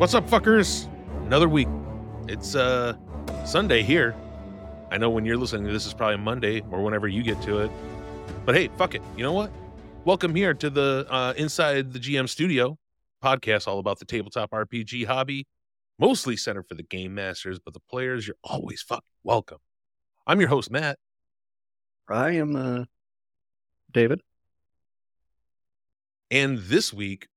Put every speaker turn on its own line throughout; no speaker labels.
What's up, fuckers? Another week. It's uh Sunday here. I know when you're listening to this is probably Monday or whenever you get to it. But hey, fuck it. You know what? Welcome here to the uh Inside the GM Studio podcast all about the tabletop RPG hobby, mostly centered for the game masters, but the players, you're always fucking welcome. I'm your host, Matt.
I am uh, David.
And this week,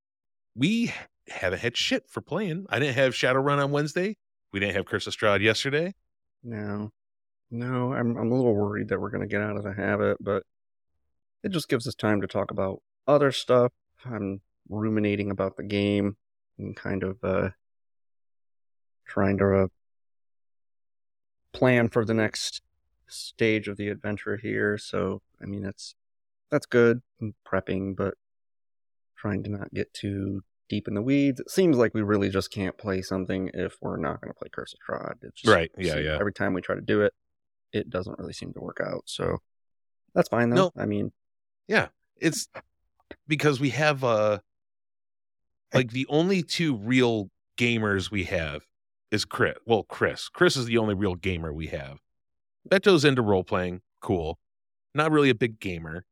we haven't had shit for playing. I didn't have Shadowrun on Wednesday. We didn't have Curse of Strahd yesterday.
No, no, I'm I'm a little worried that we're going to get out of the habit, but it just gives us time to talk about other stuff. I'm ruminating about the game and kind of uh, trying to uh, plan for the next stage of the adventure here. So, I mean, that's that's good. I'm prepping, but trying to not get too deep in the weeds. It seems like we really just can't play something if we're not going to play Curse of Strahd. It's just,
Right. Yeah, yeah.
Every time we try to do it, it doesn't really seem to work out. So that's fine though. I mean, yeah,
It's because we have uh like the only two real gamers we have is Chris. Well, Chris. Chris is the only real gamer we have. Beto's into role playing, cool. Not really a big gamer,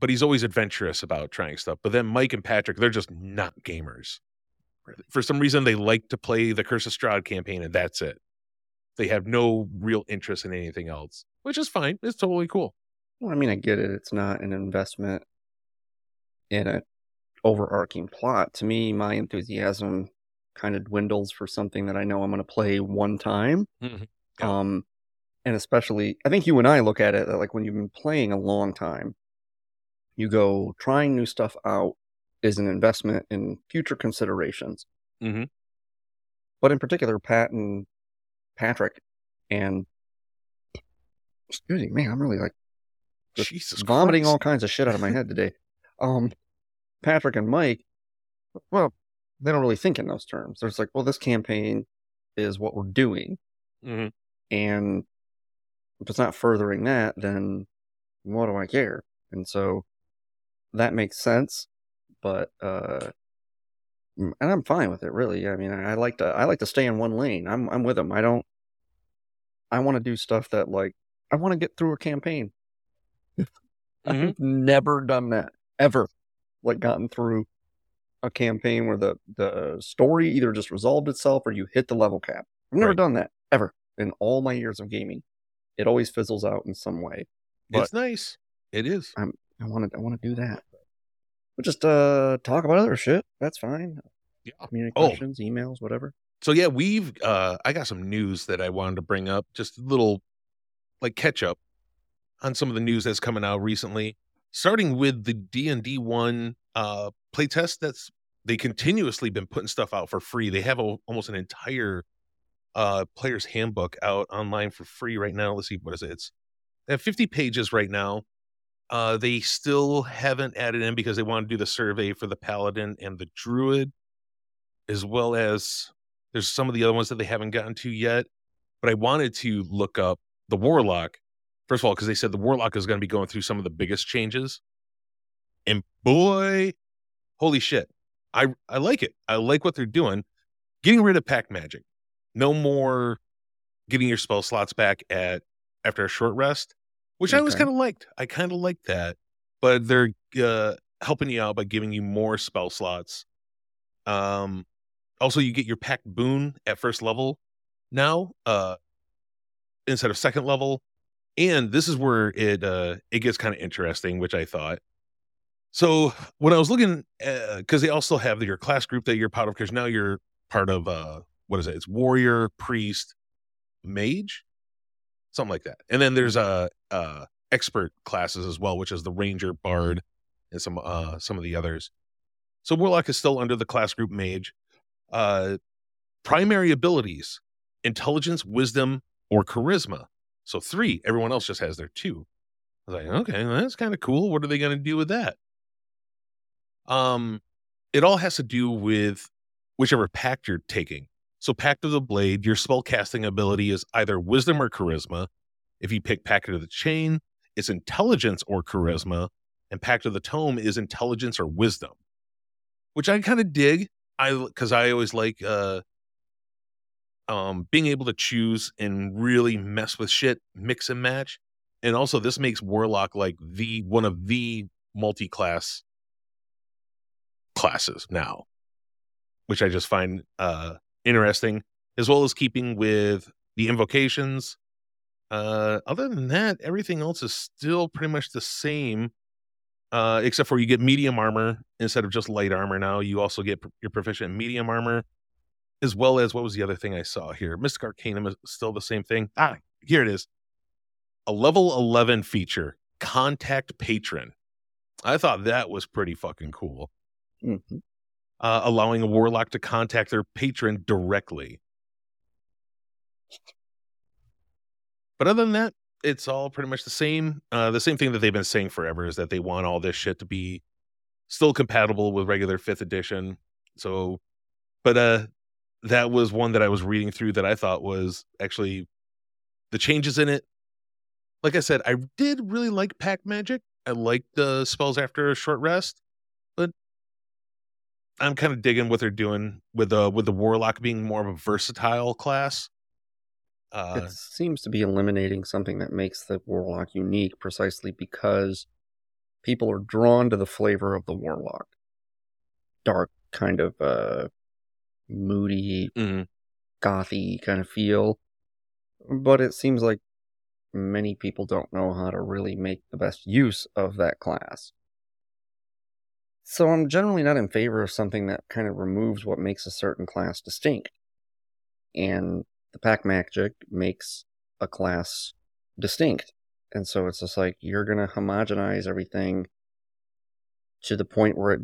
but he's always adventurous about trying stuff. But then Mike and Patrick, they're just not gamers. For some reason, they like to play the Curse of Strahd campaign, and that's it. They have no real interest in anything else, which is fine. It's totally cool.
well, I mean, I get it. It's not an investment in a overarching plot. To me, my enthusiasm kind of dwindles for something that I know I'm going to play one time.
Mhm. Yeah.
Um, and especially, I think you and I look at it like when you've been playing a long time, you go trying new stuff out is an investment in future considerations.
Mhm.
But in particular, Pat and Patrick and excuse me, man, I'm really like
Jesus
vomiting
Christ.
all kinds of shit out of my head today. Um, Patrick and Mike, well, they don't really think in those terms. They're just like, well, this campaign is what we're doing,
Mhm.
and if it's not furthering that, then what do I care? And so that makes sense, but uh, and I'm fine with it. Really, I mean, I, like to I like to stay in one lane. I'm I'm with them. I don't. I want to do stuff that like I want to get through a campaign.
Mhm.
I've never done that ever. Like gotten through a campaign where the the story either just resolved itself or you hit the level cap. I've never
Right.
done that ever in all my years of gaming. It always fizzles out in some way. But
it's nice. It is.
I want to I want to do that. We'll just uh talk about other shit. That's fine.
Yeah.
Community
Oh.
emails, whatever.
So yeah, we've uh I got some news that I wanted to bring up, just a little like catch up on some of the news that's coming out recently. Starting with the D&D 1 uh playtest that's they continuously been putting stuff out for free. They have a, almost an entire uh player's handbook out online for free right now. Let's see what is it? It's they have 50 pages right now. Uh they still haven't added in because they want to do the survey for the paladin and the druid as well as there's some of the other ones that they haven't gotten to yet. But I wanted to look up the Warlock, first of all, because they said the Warlock is going to be going through some of the biggest changes. And boy, holy shit. I I like it. I like what they're doing. Getting rid of pact magic. No more getting your spell slots back at after a short rest, which I always kind of liked. I kind of liked that. But they're uh helping you out by giving you more spell slots. Um also you get your pact boon at first level now uh instead of second level and this is where it uh it gets kind of interesting which i thought so when i was looking because they also have your class group that you're part of because now you're part of uh what is it it's warrior priest mage something like that. And then there's uh uh expert classes as well which is the ranger bard and some uh some of the others. So warlock is still under the class group mage. Uh primary abilities intelligence wisdom or charisma. So three everyone else just has their two. I was like okay well, that's kind of cool. What are they going to do with that? Um it all has to do with whichever pact you're taking so pact of the blade your spellcasting ability is either wisdom or charisma. If you pick pact of the chain it's intelligence or charisma and pact of the tome is intelligence or wisdom. Which i kind of dig. I because I always like uh um being able to choose and really mess with shit, mix and match. And also this makes Warlock like the one of the multi-class classes now, which I just find uh interesting, as well as keeping with the invocations. Uh other than that, everything else is still pretty much the same. Uh, except for you get medium armor instead of just light armor now. You also get your proficient medium armor, as well as what was the other thing I saw here? Mystic Arcanum is still the same thing. Ah, here it is. A level 11 feature, Contact Patron. I thought that was pretty fucking cool.
hmm
Uh, allowing a warlock to contact their patron directly. But other than that, it's all pretty much the same. Uh, the same thing that they've been saying forever is that they want all this shit to be still compatible with regular fifth edition. So, but uh, that was one that I was reading through that I thought was actually the changes in it. Like I said, I did really like Pact Magic. I liked the spells after a short rest, I'm kind of digging what they're doing with the with the warlock being more of a versatile class. Uh,
it seems to be eliminating something that makes the warlock unique precisely because people are drawn to the flavor of the warlock. Dark, kind of uh, moody,
mhm.
gothy kind of feel. But it seems like many people don't know how to really make the best use of that class. So I'm generally not in favor of something that kind of removes what makes a certain class distinct. And the pact magic makes a class distinct. And so it's just like you're gonna homogenize everything to the point where it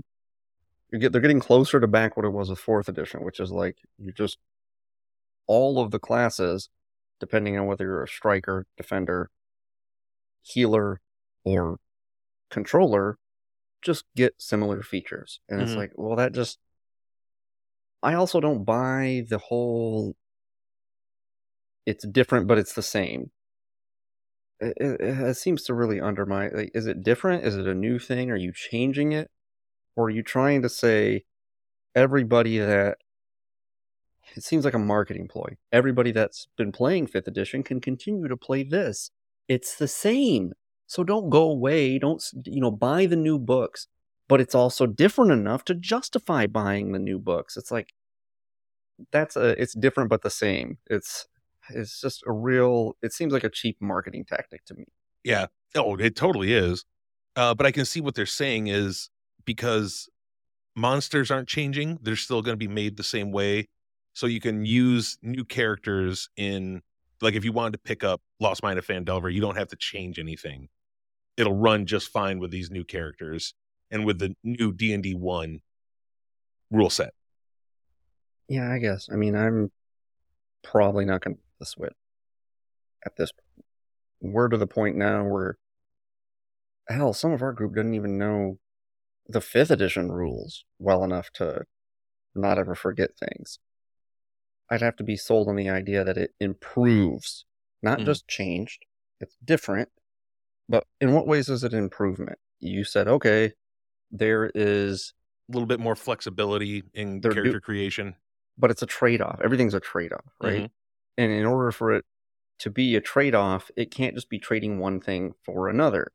you get they're getting closer to back what it was with fourth edition, which is like you just all of the classes, depending on whether you're a striker, defender, healer, or controller, just get similar features. And it's
Mhm.
like, well, that just. I also don't buy the whole. It's different, but it's the same. It, it, it seems to really undermine. Like, is it different? Is it a new thing? Are you changing it? Or are you trying to say everybody that. It seems like a marketing ploy. Everybody that's been playing 5th edition can continue to play this. It's the same. So don't go away. Don't, you know, buy the new books. But it's also different enough to justify buying the new books. It's like, that's a, it's different but the same. It's, it's just a real, it seems like a cheap marketing tactic to me.
Yeah. Oh, it totally is. Uh, but I can see what they're saying is because monsters aren't changing, they're still going to be made the same way. So you can use new characters in, like, if you wanted to pick up Lost Mine of Phandelver, you don't have to change anything. It'll run just fine with these new characters and with the new D and D one rule set.
Yeah, I guess. I mean, I'm probably not going to switch at this point. We're to the point now where, hell, some of our group doesn't even know the fifth edition rules well enough to not ever forget things. I'd have to be sold on the idea that it improves, not
Mhm.
just changed. It's different, but in what ways is it an improvement? You said, okay, there is
A little bit more flexibility in
They're do-
character creation.
but it's a trade off. Everything's a trade off, right?
Mhm.
And in order for it to be a trade off, it can't just be trading one thing for another.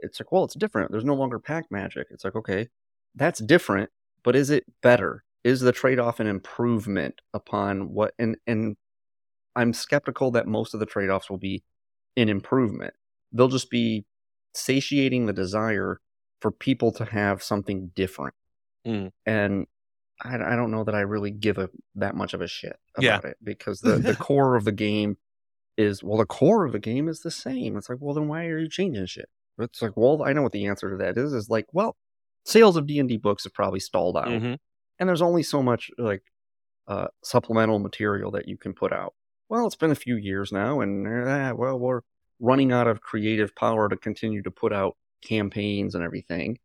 It's like, well, it's different. There's no longer pact magic. It's like, okay, that's different, but is it better? Is the trade off an improvement upon what? And and I'm skeptical that most of the trade offs will be an improvement. They'll just be satiating the desire for people to have something different.
Mm.
And I, I don't know that I really give a that much of a shit
Yeah.
about it because the, the core of the game is well the core of the game is the same. It's like well then why are you changing shit? It's like well I know what the answer to that is is like well sales of D and D books have probably stalled out
Mhm.
and there's only so much like uh, supplemental material that you can put out. Well, it's been a few years now, and uh, well, we're running out of creative power to continue to put out campaigns and everything,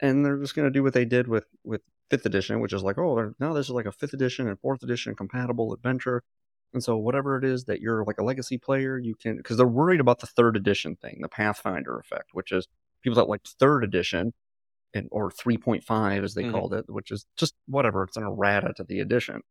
and they're just going to do what they did with with fifth edition, which is like, oh, now this is like a fifth edition and fourth edition compatible adventure. And so, whatever it is that you're like a legacy player, you can because they're worried about the third edition thing, the Pathfinder effect, which is people that like third edition and or 3.5 as they
Mhm.
called it, which is just whatever. It's an errata to the edition.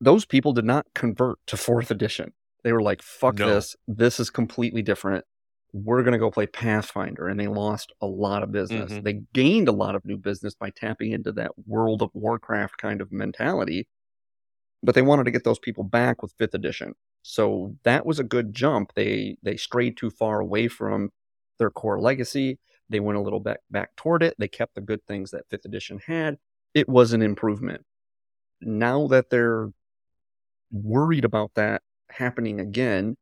Those people did not convert to fourth edition. They were like, "Fuck
No.
this! This is completely different. We're gonna go play Pathfinder," and they lost a lot of business.
Mhm.
They gained a lot of new business by tapping into that World of Warcraft kind of mentality, but they wanted to get those people back with fifth edition. So that was a good jump. They they strayed too far away from their core legacy. They went a little back back toward it. They kept the good things that fifth edition had. It was an improvement. Now that they're worried about that happening again,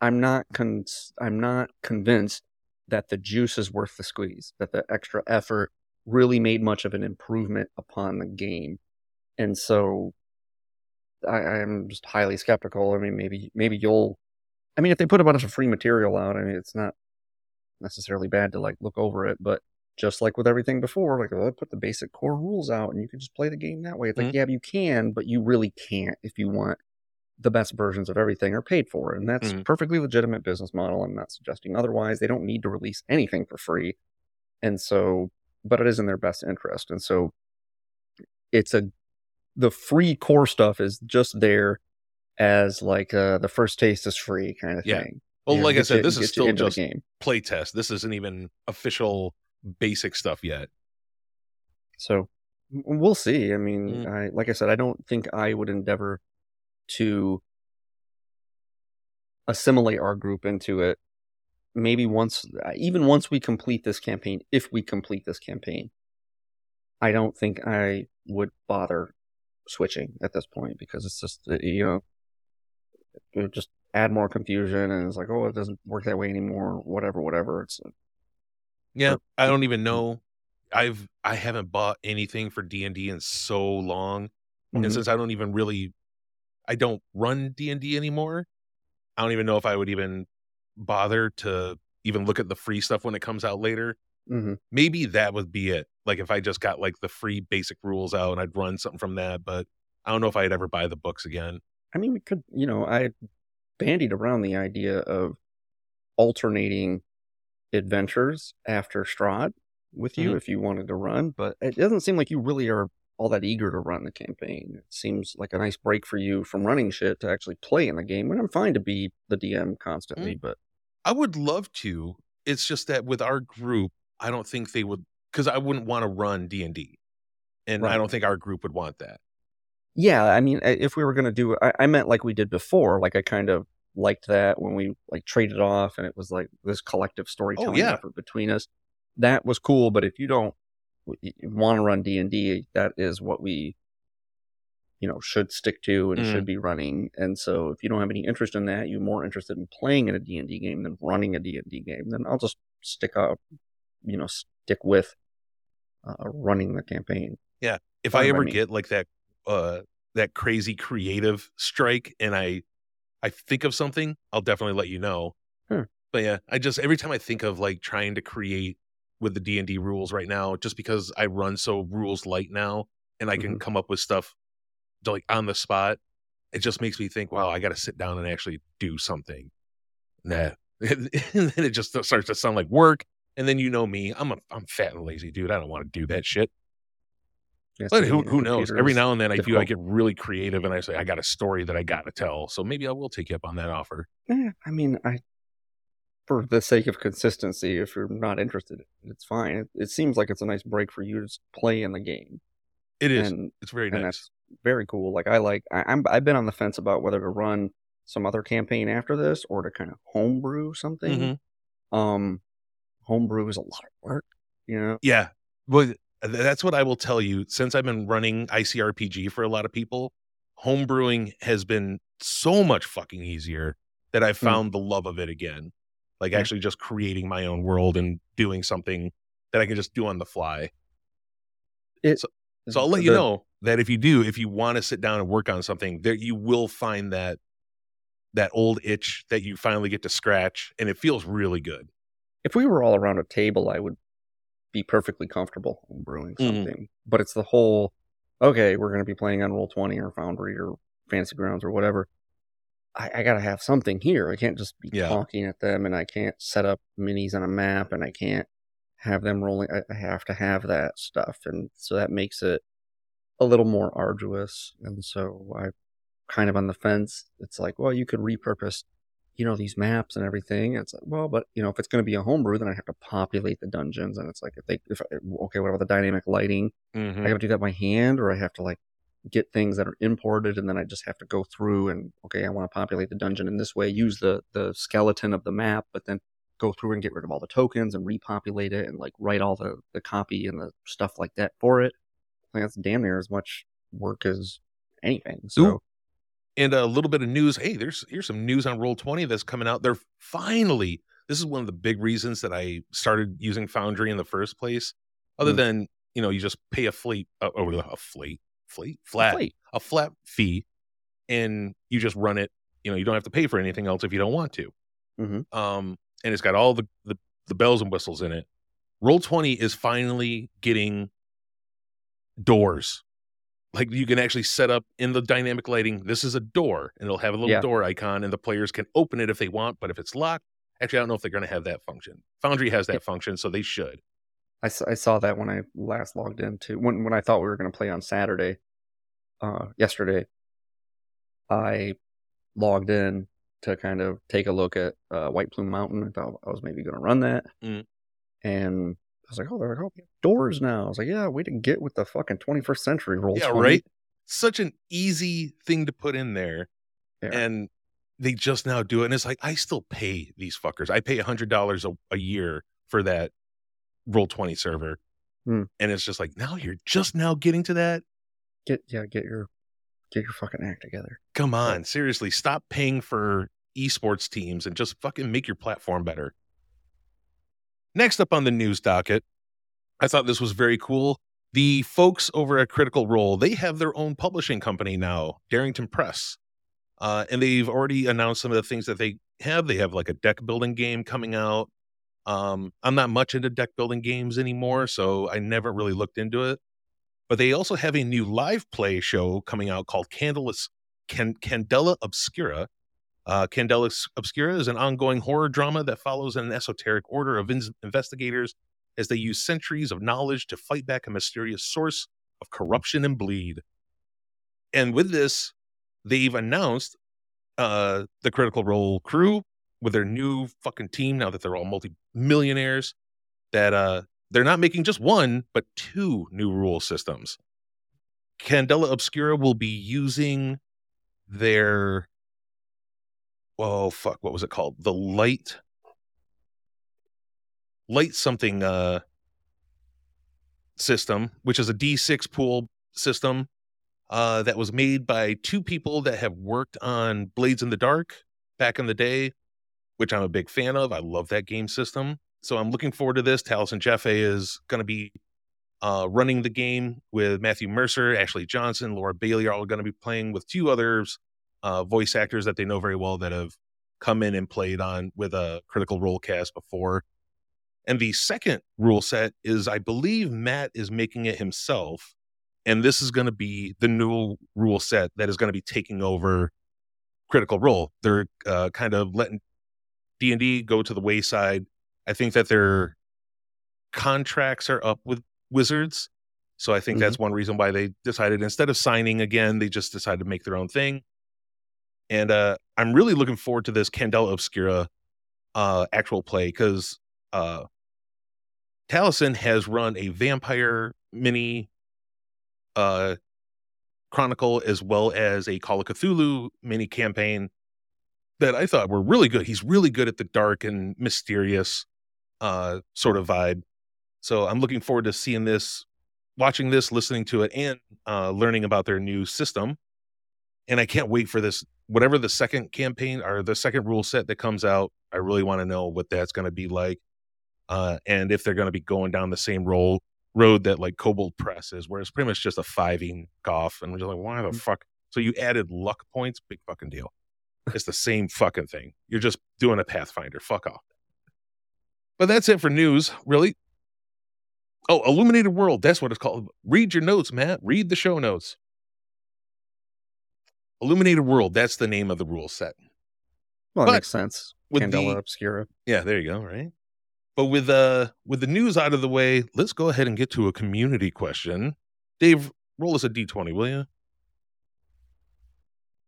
I'm not con- I'm not convinced that the juice is worth the squeeze. That the extra effort really made much of an improvement upon the game, and so I, I'm just highly skeptical. I mean, maybe maybe you'll. I mean, if they put a bunch of free material out, I mean, it's not necessarily bad to like look over it, but just like with everything before, like oh, put the basic core rules out, and you can just play the game that way. It's like,
Mhm.
yeah, you can, but you really can't if you want the best versions of everything are paid for, and that's
Mhm.
perfectly legitimate business model. I'm not suggesting otherwise. They don't need to release anything for free, and so, but it is in their best interest, and so it's a the free core stuff is just there as like uh, the first taste is free kind of
Yeah.
thing.
Well,
You know,
like I said, this is still just
game.
playtest. This isn't even official basic stuff yet.
So we'll see. I mean,
Mm.
I like I said, I don't think I would endeavor to assimilate our group into it. Maybe once, uh, even once we complete this campaign, if we complete this campaign, I don't think I would bother switching at this point because it's just uh, you know, it would just add more confusion and it's like, oh, it doesn't work that way anymore. Whatever, whatever. It's
Yeah,
Or-
I don't even know. I've I haven't bought anything for D and D in so long,
Mhm.
and since I don't even really, I don't run D and D anymore. I don't even know if I would even bother to even look at the free stuff when it comes out later.
Mhm.
Maybe that would be it. Like if I just got like the free basic rules out and I'd run something from that, but I don't know if I'd ever buy the books again.
I mean, we could, you know, I bandied around the idea of alternating adventures after Strahd with you
Mhm.
if you wanted to run, but it doesn't seem like you really are all that eager to run the campaign. It seems like a nice break for you from running shit to actually play in the game. And I'm fine to be the DM constantly, mm. but
I would love to. It's just that with our group, I don't think they would because I wouldn't want to run D and D, and I don't think our group would want that.
yeah, I mean, if we were going to do, I, I meant like we did before. Like I kind of liked that when we like traded off, and it was like this collective oh, storytelling
yeah.
effort between us. That was cool. But if you don't want to run D and D, that is what we, you know, should stick to and
Mhm.
should be running. And so, if you don't have any interest in that, you're more interested in playing in a D and D game than running a D and D game. Then I'll just stick up, you know, stick with uh, running the campaign.
Yeah,
if
I ever
me.
get like that, uh, that crazy creative strike, and I, I think of something, I'll definitely let you know.
Hmm.
But yeah, I just every time I think of like trying to create with the D and D rules right now, just because I run so rules light now, and I can
Mhm.
come up with stuff to, like on the spot, it just makes me think, wow, I got to sit down and actually do something. Nah, and then it just starts to sound like work. And then you know me, I'm a I'm fat and lazy dude. I don't want to do that shit.
Yes,
But who who knows? Every now and then I do. I get really creative and I say I got a story that I got to tell. So maybe I will take you up on that offer.
Eh, I mean, I for the sake of consistency, if you're not interested, it's fine. It, it seems like it's a nice break for you to play in the game,
It is.
and
it's very nice.
that's very cool. Like I like, I, I'm I've been on the fence about whether to run some other campaign after this or to kind of homebrew something.
Mhm.
Um, homebrew is a lot of work, you know.
Yeah. Well, that's what I will tell you. Since I've been running ICRPG for a lot of people, homebrewing has been so much fucking easier that I've
Hmm.
found the love of it again. Like
Yeah.
actually just creating my own world and doing something that I can just do on the fly. It, So I'll let you know that if you do, if you want to sit down and work on something, there you will find that that old itch that you finally get to scratch, and it feels really good.
if we were all around a table, I would be perfectly comfortable brewing
Mhm.
something. But it's the whole, okay, we're going to be playing on Roll Twenty or Foundry or Fantasy Grounds or whatever. I, I got to have something here. I can't just be
Yeah.
talking at them, and I can't set up minis on a map, and I can't have them rolling. I, I have to have that stuff, and so that makes it a little more arduous. And so I kind of on the fence. It's like, well, you could repurpose, you know, these maps and everything. It's like, well, but you know, if it's going to be a homebrew, then I have to populate the dungeons, and it's like, if they, if I, okay, what about the dynamic lighting?
Mhm.
I have to do that by hand, or I have to like get things that are imported, and then I just have to go through and okay, I want to populate the dungeon in this way, use the the skeleton of the map, but then go through and get rid of all the tokens and repopulate it and like write all the the copy and the stuff like that for it. I think that's damn near as much work as anything. So
Ooh. and a little bit of news. Hey, there's here's some news on Roll Twenty that's coming out. They're finally. This is one of the big reasons that I started using Foundry in the first place. Other
Mm.
than you know, you just pay a fleet uh, or a fleet, fleet, flat,
Fleet.
a flat fee, and you just run it. You know, you don't have to pay for anything else if you don't want to.
Mhm.
Um, and it's got all the, the the bells and whistles in it. Roll Twenty is finally getting doors. Like you can actually set up in the dynamic lighting. This is a door, and it'll have a little
Yeah.
door icon, and the players can open it if they want. But if it's locked, actually, I don't know if they're going to have that function. Foundry has that function, so they should.
I saw that when I last logged in too. When when I thought we were going to play on Saturday, uh, yesterday, I logged in to kind of take a look at uh, White Plume Mountain. I thought I was maybe going to run that,
Mm.
and I was like, "Oh, they're like, oh, doors now." I was like, "Yeah, we didn't get with the fucking 21st century roll."
Yeah,
20."
right. Such an easy thing to put in there,
Yeah.
and they just now do it. And it's like I still pay these fuckers. I pay a hundred dollars a year for that Roll Twenty server,
Hmm.
and it's just like now you're just now getting to that.
Get yeah, get your get your fucking act together.
Come on, seriously, stop paying for esports teams and just fucking make your platform better. Next up on the news docket, I thought this was very cool. The folks over at Critical Role, they have their own publishing company now, Darrington Press. Uh, and they've already announced some of the things that they have. They have like a deck building game coming out. Um, I'm not much into deck building games anymore, so I never really looked into it. But they also have a new live play show coming out called Can- Candela Obscura. Uh, Candela Obscura is an ongoing horror drama that follows an esoteric order of in- investigators as they use centuries of knowledge to fight back a mysterious source of corruption and bleed. And with this, they've announced uh, the Critical Role crew with their new fucking team now that they're all multi-millionaires that uh, they're not making just one, but two new rule systems. Candela Obscura will be using their oh fuck, what was it called? The light light something uh system, which is a D6 pool system uh that was made by two people that have worked on Blades in the Dark back in the day, which I'm a big fan of. I love that game system. So I'm looking forward to this. Taliesin Jaffe is going to be uh, running the game with Matthew Mercer, Ashley Johnson, Laura Bailey are all going to be playing with two others uh, voice actors that they know very well that have come in and played on with a critical role cast before. And the second rule set is, I believe Matt is making it himself. And this is going to be the new rule set that is going to be taking over critical role. They're uh, kind of letting D&D go to the wayside. I think that their contracts are up with Wizards. So I think
Mhm.
that's one reason why they decided instead of signing again, they just decided to make their own thing. And uh, I'm really looking forward to this Candela Obscura uh, actual play because uh, Taliesin has run a vampire mini uh, chronicle as well as a Call of Cthulhu mini campaign that I thought were really good. He's really good at the dark and mysterious uh, sort of vibe. So I'm looking forward to seeing this, watching this, listening to it, and uh, learning about their new system. And I can't wait for this. Whatever the second campaign or the second rule set that comes out, I really want to know what that's going to be like, uh, and if they're going to be going down the same role road that like Kobold Press is, where it's pretty much just a fiving golf, and we're just like, why the fuck? So you added luck points, big fucking deal. It's the same fucking thing. You're just doing a Pathfinder. Fuck off. But that's it for news, really. Oh, Illuminated World. That's what it's called. Read your notes, Matt. Read the show notes. Illuminated World. That's the name of the rule set.
Well, it
But
makes sense.
with
Candela
the-
Obscura.
Yeah, there you go. Right. But with uh with the news out of the way, let's go ahead and get to a community question. Dave, roll us a d20, will you?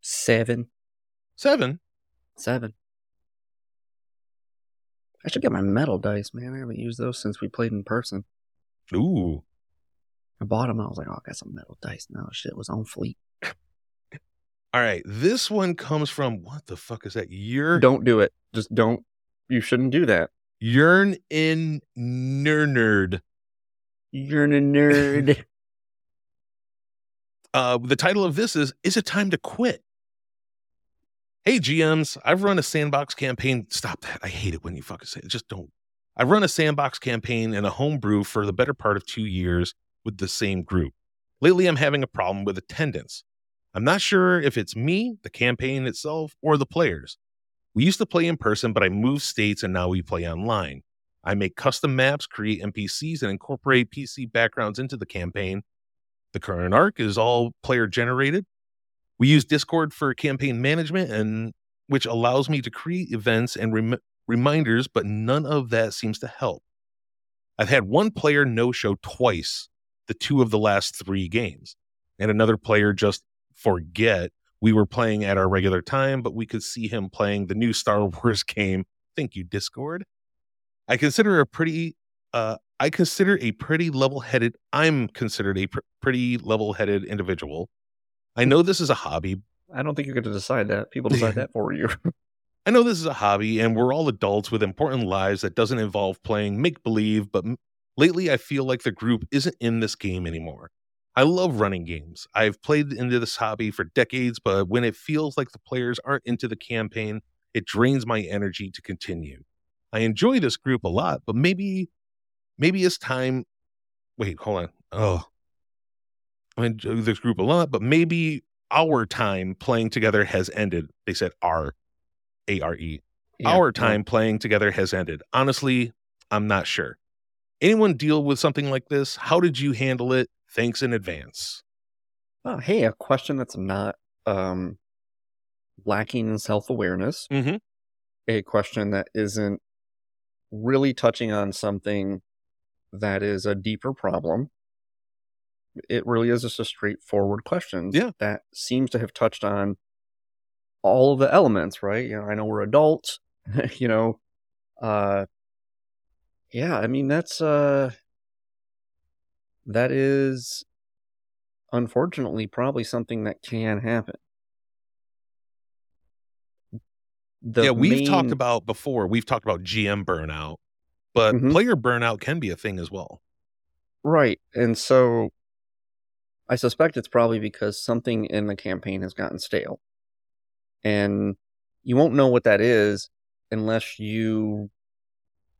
Seven.
Seven.
Seven. I should get my metal dice, man. I haven't used those since we played in person.
Ooh.
I bought them. I was like, oh, I got some metal dice now. Shit was on fleet.
All right. This one comes from what the fuck is that? Yearn
Don't do it. Just don't. You shouldn't do that.
Yearn in Nerd.
You're a nerd.
Uh, the title of this is Is It Time to Quit? Hey, GMs, I've run a sandbox campaign. Stop that. I hate it when you fucking say it. Just don't. I've run a sandbox campaign and a homebrew for the better part of two years with the same group. Lately, I'm having a problem with attendance. I'm not sure if it's me, the campaign itself, or the players. We used to play in person, but I moved states and now we play online. I make custom maps, create NPCs, and incorporate PC backgrounds into the campaign. The current arc is all player generated. We use Discord for campaign management, and which allows me to create events and rem- reminders, but none of that seems to help. I've had one player no show twice, the two of the last three games, and another player just forget we were playing at our regular time, but we could see him playing the new Star Wars game. Thank you, Discord. I consider a pretty uh I consider a pretty level-headed I'm considered a pr- pretty level-headed individual. I know this is a hobby.
I don't think you get to decide that. People decide that for you.
I know this is a hobby and we're all adults with important lives that doesn't involve playing make believe, but m- lately I feel like the group isn't in this game anymore. I love running games. I've played into this hobby for decades, but when it feels like the players aren't into the campaign, it drains my energy to continue. I enjoy this group a lot, but maybe maybe it's time wait, hold on. Oh. I enjoy this group a lot, but maybe our time playing together has ended. They said our A R E.
Yeah,
Our time playing together has ended. Honestly, I'm not sure. Anyone deal with something like this? How did you handle it? Thanks in advance.
Oh, hey, a question that's not um, lacking in self awareness.
Mm-hmm.
A question that isn't really touching on something that is a deeper problem. It really is just a straightforward question
Yeah.
that seems to have touched on all of the elements, right? You know, I know we're adults, you know. Uh yeah, I mean that's uh that is unfortunately probably something that can happen. The
yeah, we've talked about before. We've talked about GM burnout, but
Mhm.
player burnout can be a thing as well.
Right. And so I suspect it's probably because something in the campaign has gotten stale. And you won't know what that is unless you,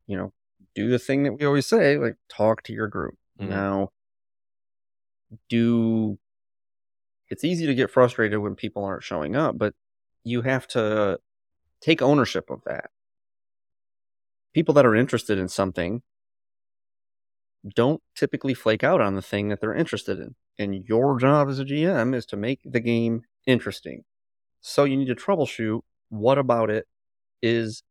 you know, do the thing that we always say, like talk to your group.
Mhm.
Now, do it's easy to get frustrated when people aren't showing up, but you have to take ownership of that. People that are interested in something don't typically flake out on the thing that they're interested in. And your job as a GM is to make the game interesting. So you need to troubleshoot what about it is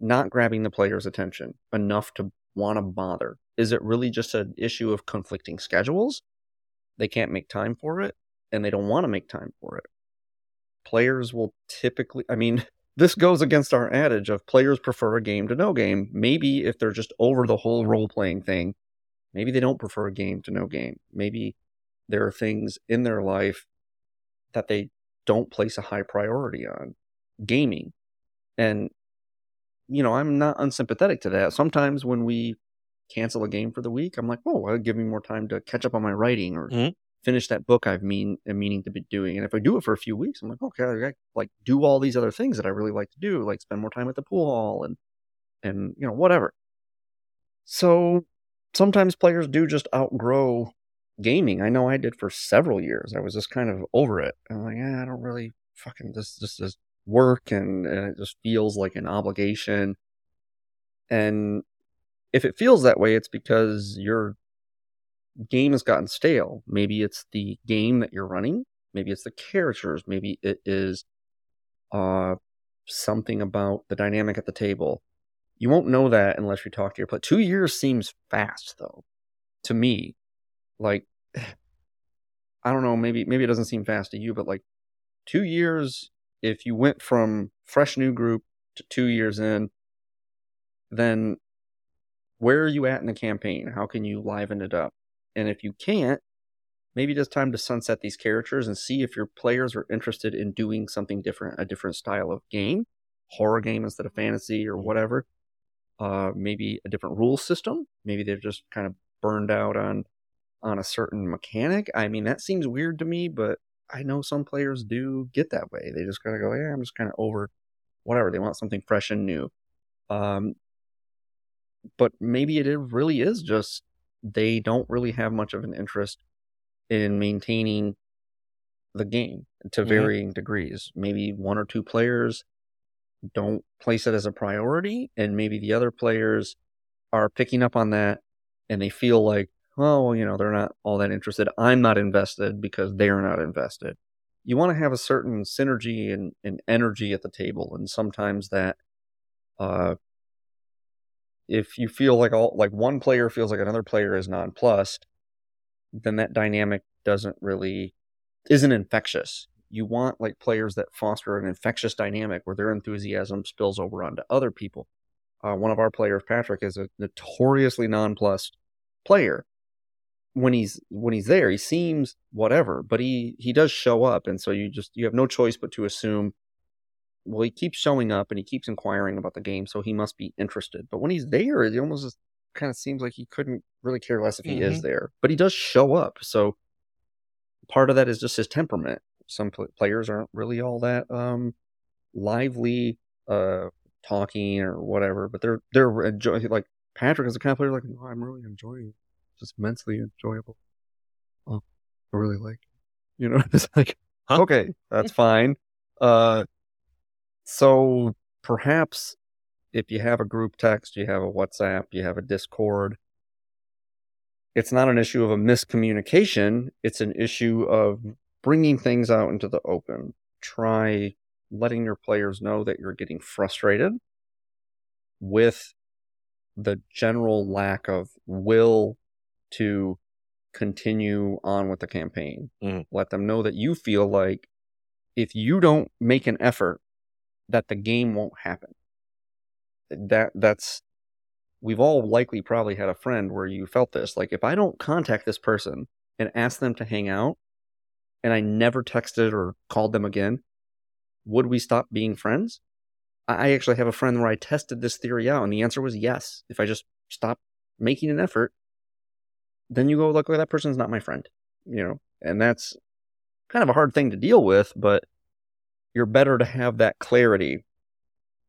not grabbing the player's attention enough to want to bother. Is it really just an issue of conflicting schedules? They can't make time for it and they don't want to make time for it. Players will typically, I mean, this goes against our adage of players prefer a game to no game. Maybe if they're just over the whole role playing thing, maybe they don't prefer a game to no game. Maybe there are things in their life that they don't place a high priority on. Gaming. And, you know, I'm not unsympathetic to that. Sometimes when we cancel a game for the week, I'm like, oh, I'll give me more time to catch up on my writing or
Mhm.
finish that book I've mean am meaning to be doing. And if I do it for a few weeks, I'm like, okay, I got- like do all these other things that I really like to do, like spend more time at the pool hall and and you know whatever. So sometimes players do just outgrow gaming. I know I did for several years. I was just kind of over it. I'm like, yeah, I don't really fucking this this is work and, and it just feels like an obligation. And if it feels that way, it's because your game has gotten stale. Maybe it's the game that you're running. Maybe it's the characters. Maybe it is uh, something about the dynamic at the table. You won't know that unless you talk to your player. Two years seems fast, though, to me. Like, I don't know, maybe maybe it doesn't seem fast to you, but like two years, if you went from fresh new group to two years in, then where are you at in the campaign? How can you liven it up? And if you can't, maybe it's time to sunset these characters and see if your players are interested in doing something different, a different style of game, horror game instead of fantasy or mm-hmm. whatever. Uh, maybe a different rule system. Maybe they're just kind of burned out on on a certain mechanic. I mean, that seems weird to me, but I know some players do get that way. They just kind of go, yeah, I'm just kind of over whatever. They want something fresh and new. Um, but maybe it really is just they don't really have much of an interest in maintaining the game to mm-hmm. varying degrees. Maybe one or two players don't place it as a priority, and maybe the other players are picking up on that and they feel like, well, you know, they're not all that interested. I'm not invested because they're not invested. You want to have a certain synergy and, and energy at the table, and sometimes that uh, if you feel like all like one player feels like another player is nonplussed, then that dynamic doesn't really isn't infectious. You want like players that foster an infectious dynamic where their enthusiasm spills over onto other people. Uh, one of our players, Patrick, is a notoriously nonplussed player. When he's when he's there, he seems whatever, but he he does show up, and so you just you have no choice but to assume well, he keeps showing up and he keeps inquiring about the game, so he must be interested. But when he's there, it almost just kind of seems like he couldn't really care less if he mm-hmm. is there. But he does show up, so part of that is just his temperament. Some pl- players aren't really all that um, lively, uh, talking or whatever, but they're they're enjoying. Like Patrick is the kind of player like, oh, I'm really enjoying, it. just immensely enjoyable. Oh, I really like, it. you know, it's like, huh? okay, that's fine. Uh, so perhaps if you have a group text, you have a WhatsApp, you have a Discord, it's not an issue of a miscommunication. It's an issue of bringing things out into the open. Try letting your players know that you're getting frustrated with the general lack of will to continue on with the campaign. Mm. Let them know that you feel like if you don't make an effort that the game won't happen. That that's we've all likely probably had a friend where you felt this. Like if I don't contact this person and ask them to hang out and I never texted or called them again, would we stop being friends? I actually have a friend where I tested this theory out and the answer was yes. If I just stop making an effort, then you go, look, that person's not my friend, you know, and that's kind of a hard thing to deal with, but you're better to have that clarity.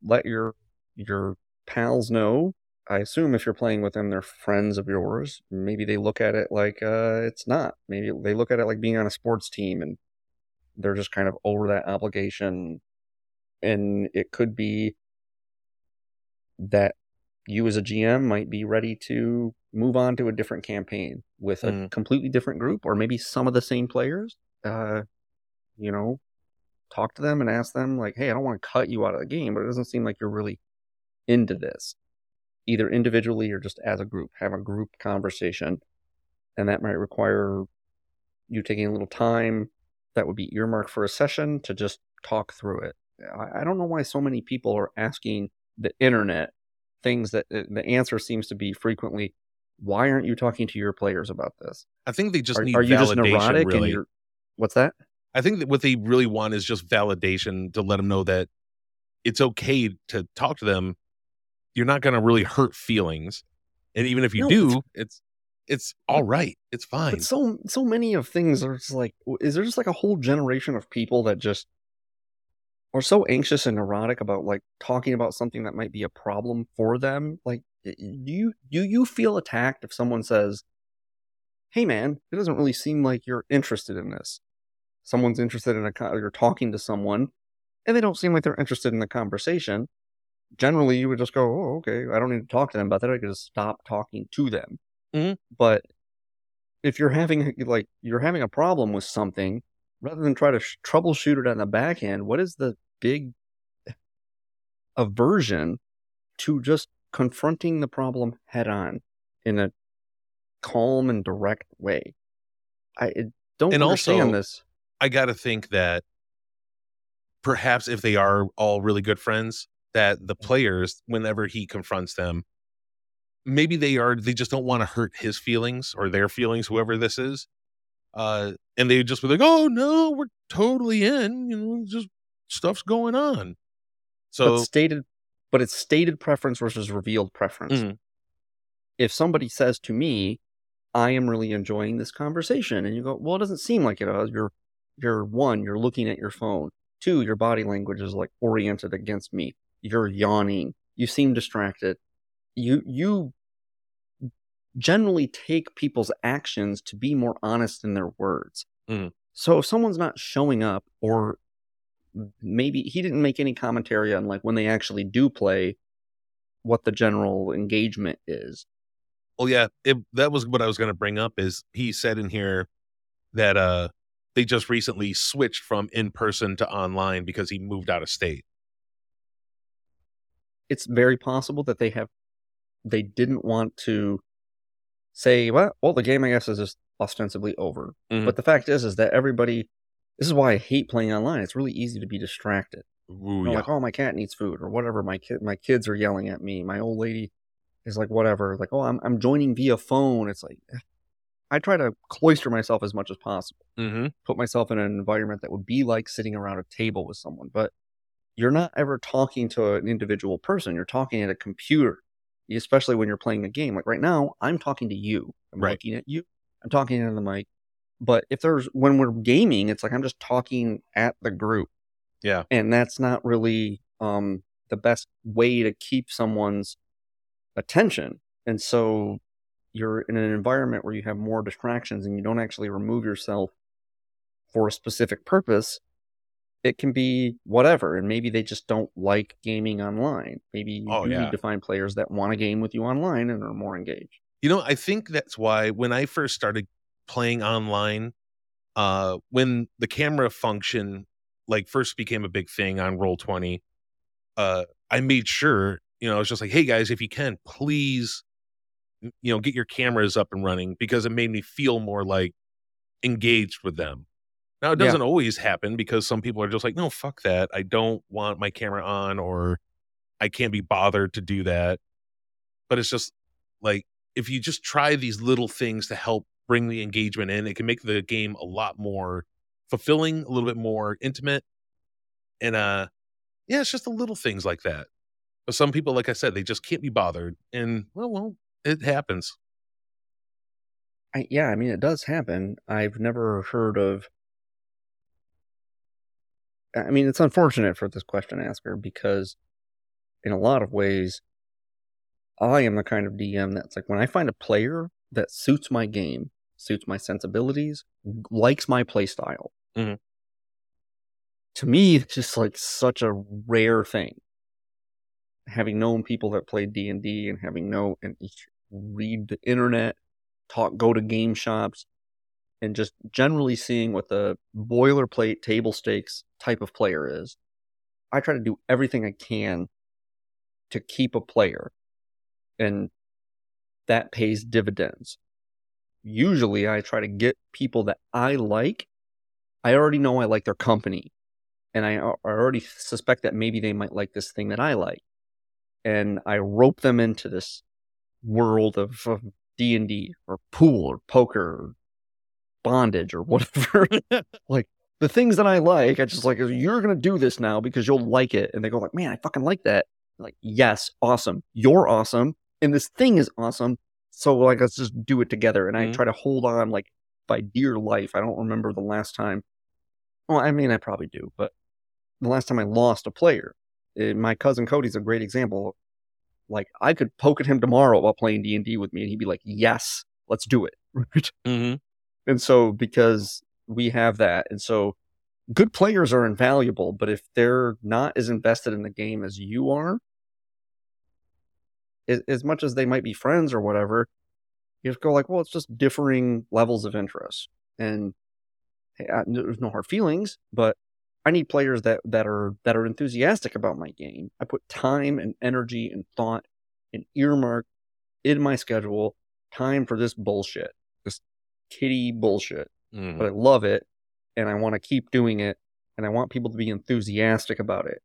Let your your pals know. I assume if you're playing with them, they're friends of yours. Maybe they look at it like uh, it's not. Maybe they look at it like being on a sports team, and they're just kind of over that obligation. And it could be that you as a GM might be ready to move on to a different campaign with a mm. completely different group, or maybe some of the same players. Uh, you know, talk to them and ask them like, "Hey, I don't want to cut you out of the game, but it doesn't seem like you're really into this." Either individually or just as a group, have a group conversation, and that might require you taking a little time that would be earmarked for a session to just talk through it. I, don't know why so many people are asking the internet things that uh, the answer seems to be frequently why aren't you talking to your players about this?
I think they just are, need are you just neurotic really. and you're
what's that?
I think that what they really want is just validation to let them know that it's okay to talk to them. You're not going to really hurt feelings, and even if you no, do, it's it's all right. It's fine.
But so so many of things are just like, is there just like a whole generation of people that just are so anxious and neurotic about like talking about something that might be a problem for them? Like, do you do you feel attacked if someone says, "Hey, man, it doesn't really seem like you're interested in this." someone's interested in a you're talking to someone and they don't seem like they're interested in the conversation generally you would just go oh okay i don't need to talk to them about that i could just stop talking to them mm-hmm. but if you're having like you're having a problem with something rather than try to sh- troubleshoot it on the back end what is the big aversion to just confronting the problem head on in a calm and direct way. I don't
And
understand
also-
this.
I got to think that perhaps if they are all really good friends, that the players, whenever he confronts them, maybe they are they just don't want to hurt his feelings or their feelings, whoever this is. Uh, and they just be like, "Oh no, we're totally in. You know, just stuff's going on." So
but stated, but it's stated preference versus revealed preference.
Mhm.
If somebody says to me, "I am really enjoying this conversation," and you go, "Well, it doesn't seem like it." You're, you're one, you're looking at your phone. Two, your body language is like oriented against me. You're yawning. You seem distracted. You you generally take people's actions to be more honest in their words.
Mhm.
So if someone's not showing up, or maybe he didn't make any commentary on like when they actually do play, what the general engagement is.
Well, yeah, it, that was what I was going to bring up. Is he said in here that uh they just recently switched from in person to online because he moved out of state.
It's very possible that they have they didn't want to say, well, well, the game I guess is just ostensibly over.
Mhm.
But the fact is, is that everybody. This is why I hate playing online. It's really easy to be distracted.
Ooh,
You know,
yeah.
like, oh, my cat needs food or whatever. My kid, my kids are yelling at me. My old lady is like, whatever. Like, oh, I'm I'm joining via phone. It's like, eh. I try to cloister myself as much as possible.
mm-hmm.
Put myself in an environment that would be like sitting around a table with someone. But you're not ever talking to an individual person. You're talking at a computer, especially when you're playing a game. Like right now, I'm talking to you. I'm
Right.
looking at you. I'm talking into the mic. But if there's when we're gaming, it's like I'm just talking at the group
Yeah.
and that's not really um, the best way to keep someone's attention. And so you're in an environment where you have more distractions and you don't actually remove yourself for a specific purpose. It can be whatever, and maybe they just don't like gaming online. Maybe you
Oh,
do
yeah.
need to find players that want to game with you online and are more engaged.
You know, I think that's why when I first started playing online, uh, when the camera function like first became a big thing on Roll Twenty, uh, I made sure you know I was just like, hey guys, if you can, please, you know, get your cameras up and running because it made me feel more like engaged with them. Now it doesn't always happen because some people are just like, no, fuck that. I don't want my camera on or I can't be bothered to do that. But it's just like if you just try these little things to help bring the engagement in, it can make the game a lot more fulfilling, a little bit more intimate. And uh yeah, it's just the little things like that. But some people, like I said, they just can't be bothered. And well, well, it happens.
I, yeah, I mean, it does happen. I've never heard of. I mean, it's unfortunate for this question asker because, in a lot of ways, I am the kind of DM that's like when I find a player that suits my game, suits my sensibilities, likes my play style.
Mhm.
To me, it's just like such a rare thing. Having known people that play D and D and having known and read the internet talk go to game shops and just generally seeing what the boilerplate table stakes type of player is i try to do everything i can to keep a player and that pays dividends. Usually i try to get people that i like i already know i like their company and i, I already suspect that maybe they might like this thing that i like and i rope them into this world of, of D&D or pool or poker or bondage or whatever. like the things that I like, I just like you're going to do this now because you'll like it and they go like, "Man, I fucking like that." I'm like, "Yes, awesome. You're awesome and this thing is awesome." So like let's just do it together and I
Mhm.
try to hold on like by dear life. I don't remember the last time Well, I mean I probably do, but the last time I lost a player, eh, my cousin Cody's a great example like I could poke at him tomorrow while playing D and D with me, and he'd be like, "Yes, let's do it."
Mm-hmm.
And so because we have that, and so good players are invaluable, but if they're not as invested in the game as you are, as, as much as they might be friends or whatever, you just go like, "Well, it's just differing levels of interest," and hey, I, there's no hard feelings, but I need players that that are that are enthusiastic about my game. I put time and energy and thought and earmark in my schedule time for this bullshit, kitty bullshit.
Mhm.
But I love it and I want to keep doing it and I want people to be enthusiastic about it.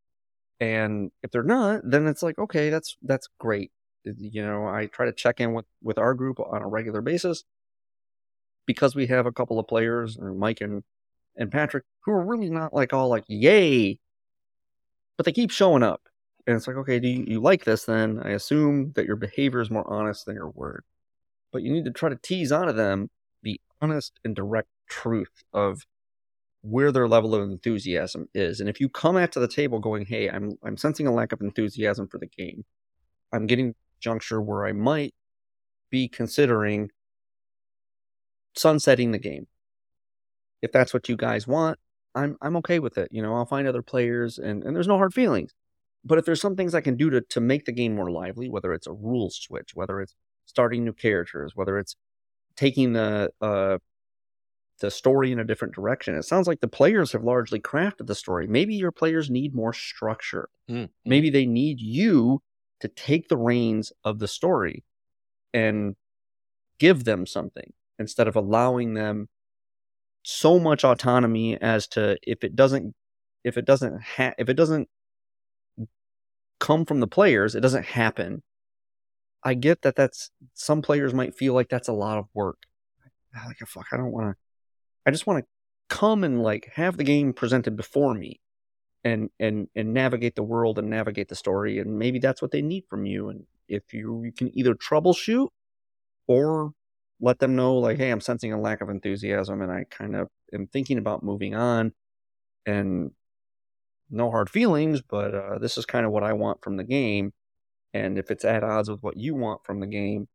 And if they're not, then it's like, okay, that's that's great. You know, I try to check in with with our group on a regular basis because we have a couple of players, or Mike and and Patrick, who are really not like all like yay, but they keep showing up. And it's like, okay, do you, you like this then? I assume that your behavior is more honest than your word. But you need to try to tease out of them the honest and direct truth of where their level of enthusiasm is. And if you come at to the table going, hey, I'm I'm sensing a lack of enthusiasm for the game. I'm getting juncture where I might be considering sunsetting the game. If that's what you guys want, I'm I'm okay with it. You know, I'll find other players and, and there's no hard feelings. But if there's some things I can do to, to make the game more lively, whether it's a rules switch, whether it's starting new characters, whether it's taking the uh the story in a different direction. It sounds like the players have largely crafted the story. Maybe your players need more structure.
Mm.
Maybe they need you to take the reins of the story and give them something instead of allowing them so much autonomy as to if it doesn't if it doesn't ha- if it doesn't come from the players, it doesn't happen. I get that that's some players might feel like that's a lot of work. Like fuck, I don't want to. I just want to come and like have the game presented before me, and and and navigate the world and navigate the story, and maybe that's what they need from you. And if you you can either troubleshoot or let them know like, hey, I'm sensing a lack of enthusiasm, and I kind of am thinking about moving on, and no hard feelings, but uh, this is kind of what I want from the game. And if it's at odds with what you want from the game,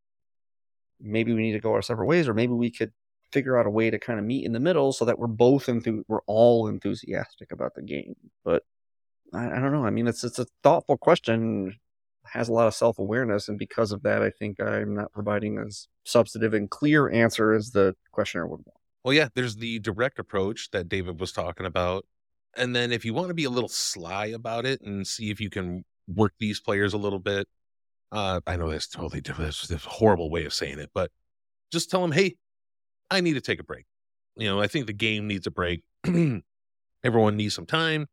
maybe we need to go our separate ways, or maybe we could figure out a way to kind of meet in the middle so that we're both enthu- we're all enthusiastic about the game. But I, I don't know. I mean, it's it's a thoughtful question, has a lot of self awareness, and because of that, I think I'm not providing as substantive and clear answer as the questioner would want.
Well, yeah, there's the direct approach that David was talking about. And then if you want to be a little sly about it and see if you can work these players a little bit, uh, I know that's totally different. That's a horrible way of saying it, but just tell them, hey, I need to take a break. You know, I think the game needs a break. Everyone needs some time,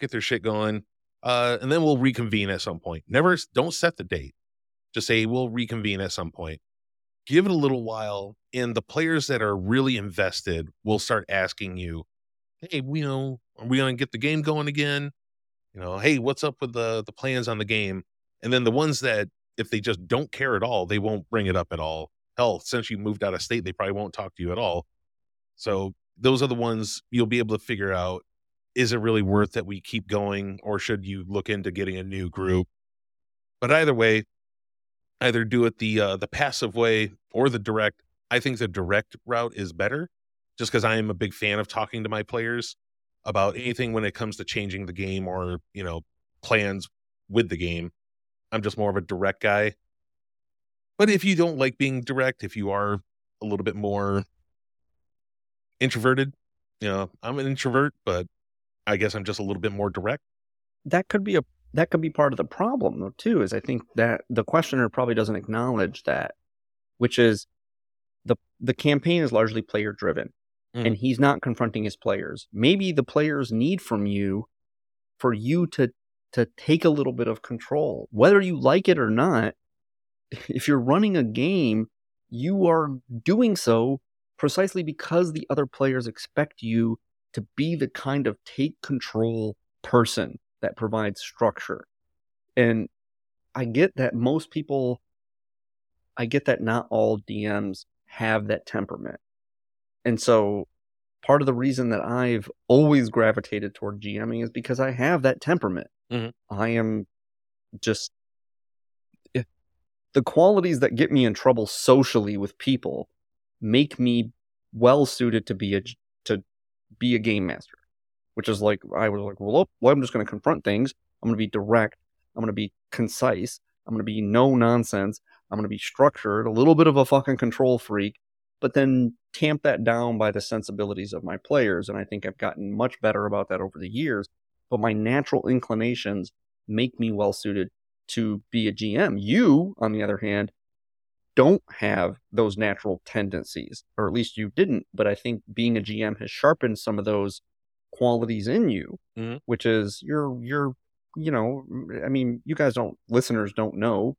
get their shit going, uh, and then we'll reconvene at some point. Never, don't set the date. Just say we'll reconvene at some point. Give it a little while, and the players that are really invested will start asking you, "Hey, we know, are we going to get the game going again? You know, hey, what's up with the the plans on the game?" And then the ones that, if they just don't care at all, they won't bring it up at all. Hell, since you moved out of state, they probably won't talk to you at all. So those are the ones you'll be able to figure out is it really worth that we keep going or should you look into getting a new group but either way either do it the uh, the passive way or the direct i think the direct route is better just because i am a big fan of talking to my players about anything when it comes to changing the game or you know plans with the game. I'm just more of a direct guy. But if you don't like being direct if you are a little bit more introverted you know i'm an introvert but i guess i'm just a little bit more direct.
That could be a that could be part of the problem though too is i think that the questioner probably doesn't acknowledge that which is the the campaign is largely player driven
Mhm.
and he's not confronting his players maybe the players need from you for you to to take a little bit of control whether you like it or not if you're running a game you are doing so precisely because the other players expect you to be the kind of take control person that provides structure. And I get that most people, I get that not all DMs have that temperament. And so part of the reason that I've always gravitated toward GMing is because I have that temperament.
Mhm.
I am just if the qualities that get me in trouble socially with people make me well suited to be a to be a game master which is like I was like, well, well I'm just going to confront things. I'm going to be direct. I'm going to be concise. I'm going to be no nonsense. I'm going to be structured, a little bit of a fucking control freak, but then tamp that down by the sensibilities of my players. And I think I've gotten much better about that over the years. But my natural inclinations make me well suited to be a GM. You, on the other hand, don't have those natural tendencies, or at least you didn't. But I think being a GM has sharpened some of those qualities in you,
Mhm.
which is you're you're you know, I mean, you guys don't listeners don't know,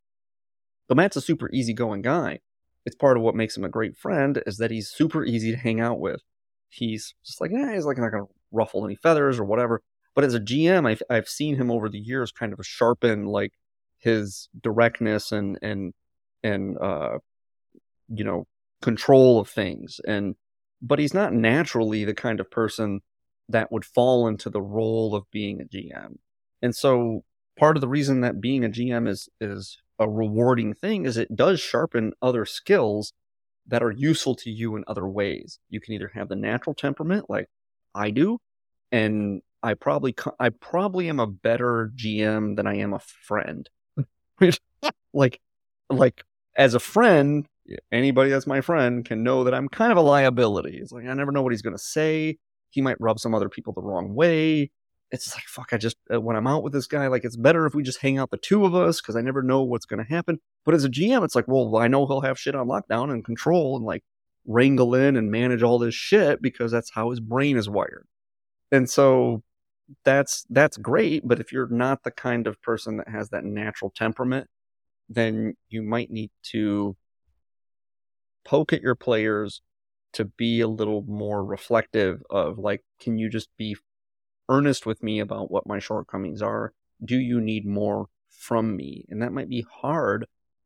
but Matt's a super easygoing guy. It's part of what makes him a great friend is that he's super easy to hang out with. He's just like, eh, he's like not gonna ruffle any feathers or whatever. But as a GM, I've I've seen him over the years kind of sharpen like his directness and and and uh you know control of things and but he's not naturally the kind of person that would fall into the role of being a GM. And so part of the reason that being a GM is is a rewarding thing is it does sharpen other skills that are useful to you in other ways. You can either have the natural temperament like I do and I probably I probably am a better GM than I am a friend. like like as a friend, anybody that's my friend can know that I'm kind of a liability. It's like I never know what he's going to say. He might rub some other people the wrong way. It's like fuck. I just uh, when I'm out with this guy, like it's better if we just hang out the two of us because I never know what's going to happen. But as a GM, it's like, well, I know he'll have shit on lockdown and control and like wrangle in and manage all this shit because that's how his brain is wired. And so that's that's great. But if you're not the kind of person that has that natural temperament, then you might need to poke at your players to be a little more reflective of like can you just be earnest with me about what my shortcomings are do you need more from me and that might be hard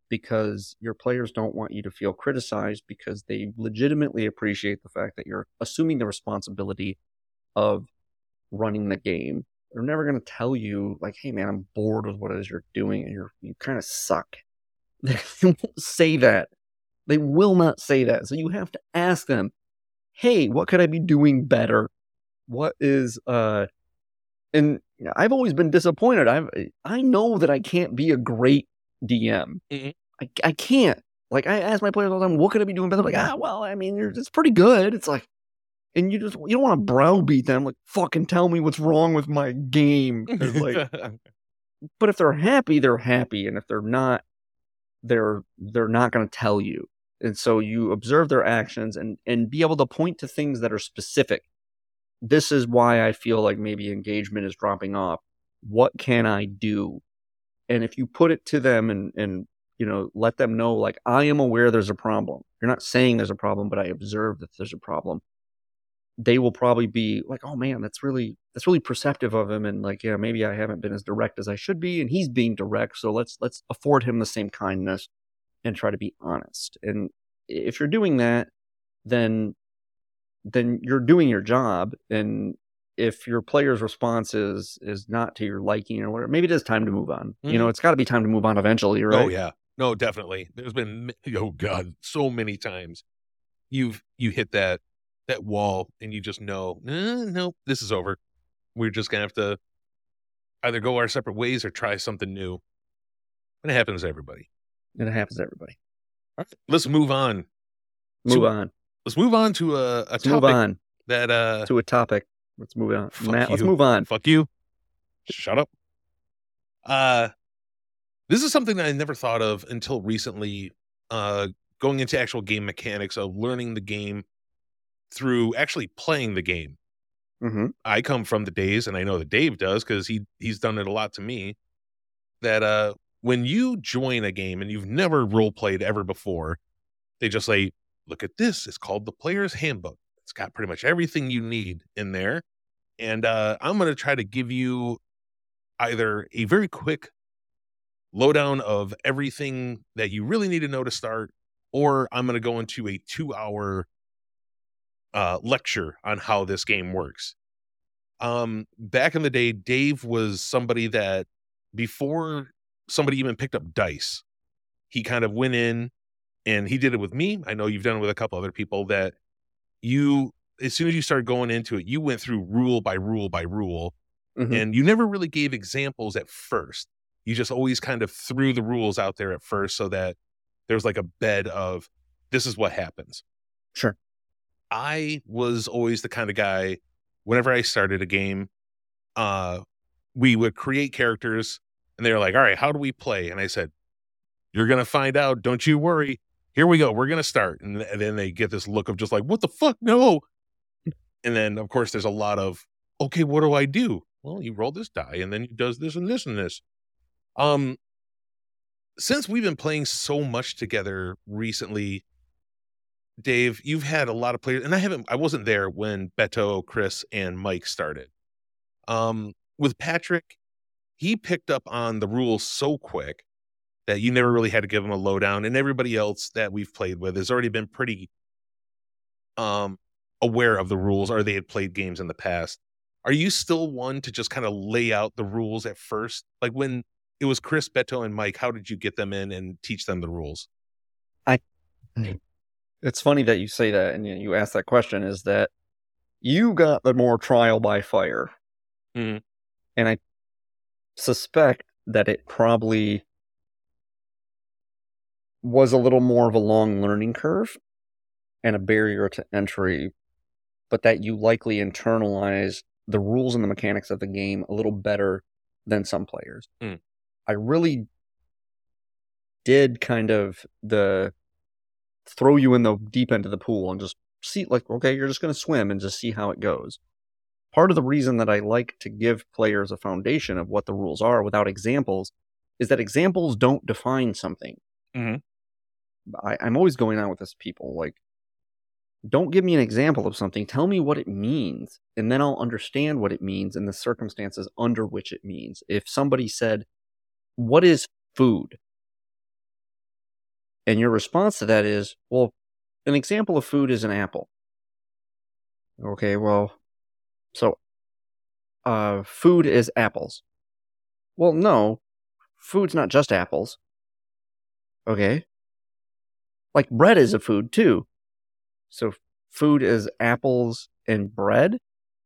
because your players don't want you to feel criticized because they legitimately appreciate the fact that you're assuming the responsibility of running the game they're never going to tell you like hey man i'm bored with what it is you're doing and you're you kind of suck they won't say that they will not say that. So you have to ask them, "Hey, what could I be doing better? What is uh?" And I've always been disappointed. I've I know that I can't be a great DM.
Mhm.
I I can't. Like I ask my players all the time, "What could I be doing better?" Like, ah, well, I mean, you're, it's pretty good. It's like, and you just you don't want to browbeat them. Like, fucking tell me what's wrong with my game. like, but if they're happy, they're happy, and if they're not, they're they're not going to tell you. And so you observe their actions and and be able to point to things that are specific. This is why I feel like maybe engagement is dropping off. What can I do? And if you put it to them and and you know let them know like I am aware there's a problem. You're not saying there's a problem, but I observe that there's a problem. They will probably be like, "Oh man, that's really that's really perceptive of him and like, yeah, maybe I haven't been as direct as I should be and he's being direct, so let's let's afford him the same kindness and try to be honest. And if you're doing that, then then you're doing your job. And if your player's response is is not to your liking or whatever, maybe it is time to move on. You know, it's got to be time to move on eventually, right?
Oh yeah, no, definitely. There's been oh god, so many times you've you hit that that wall and you just know, "Eh, nope, this is over. We're just gonna have to either go our separate ways or try something new. And it happens to everybody.
And it happens to everybody.
All right, let's move on.
Move
So-
on.
Let's move on to a, a
Let's
topic
move on
that uh
to a topic. Let's move on.
Fuck
Matt, let's
you.
move on.
fuck you. Shut up. Uh this is something that I never thought of until recently, uh going into actual game mechanics of learning the game through actually playing the game.
hmm
I come from the days, and I know that Dave does because he he's done it a lot to me. That uh, when you join a game and you've never role played ever before, they just say, "Look at this! It's called the Player's Handbook. It's got pretty much everything you need in there." And uh, I'm going to try to give you either a very quick lowdown of everything that you really need to know to start, or I'm going to go into a two-hour uh, lecture on how this game works um back in the day dave was somebody that before somebody even picked up dice he kind of went in and he did it with me i know you've done it with a couple other people that you as soon as you started going into it you went through rule by rule by rule
Mhm.
and you never really gave examples at first you just always kind of threw the rules out there at first so that there's like a bed of this is what happens
Sure.
i was always the kind of guy whenever I started a game, uh, we would create characters And they were like, "All right, how do we play?" And I said, "You're gonna find out. Don't you worry. Here we go. We're gonna start." And, th- and then they get this look of just like, "What the fuck? No!" And then of course there's a lot of, "Okay, what do I do?" Well, you roll this die, and then he does this and this and this. Um, since we've been playing so much together recently, Dave, you've had a lot of players, and I haven't. I wasn't there when Beto, Chris, and Mike started. Um, with Patrick, he picked up on the rules so quick that you never really had to give them a lowdown, and everybody else that we've played with has already been pretty um aware of the rules, or they had played games in the past. Are you still one to just kind of lay out the rules at first, like when it was Chris, Beto, and Mike? How did you get them in and teach them the rules? I.
It's funny that you say that and you- ask that question. Is that you got the more trial by fire,
Mhm.
and I suspect that it probably was a little more of a long learning curve and a barrier to entry, but that you likely internalize the rules and the mechanics of the game a little better than some players.
Mm.
I really did kind of the throw you in the deep end of the pool and just see like okay you're just going to swim and just see how it goes part of the reason that i like to give players a foundation of what the rules are without examples is that examples don't define something
Mhm.
I, i'm always going on with this people like don't give me an example of something tell me what it means and then i'll understand what it means and the circumstances under which it means if somebody said what is food and your response to that is, well, an example of food is an apple. Okay, well, so uh, food is apples. Well, no, food's not just apples. Okay. Like bread is a food too. So food is apples and bread?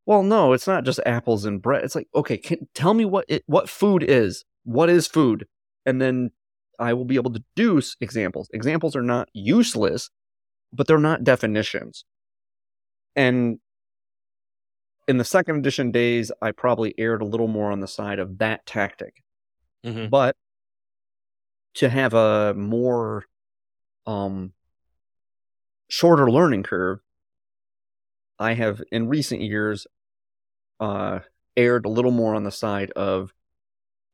Well, no, it's not just apples and bread. It's like, okay, can, tell me what it what food is. What is food? And then I will be able to s- examples. Examples are not useless, but they're not definitions. And in the second edition days, I probably erred a little more on the side of that tactic.
Mhm.
But to have a more um shorter learning curve, I have in recent years uh erred a little more on the side of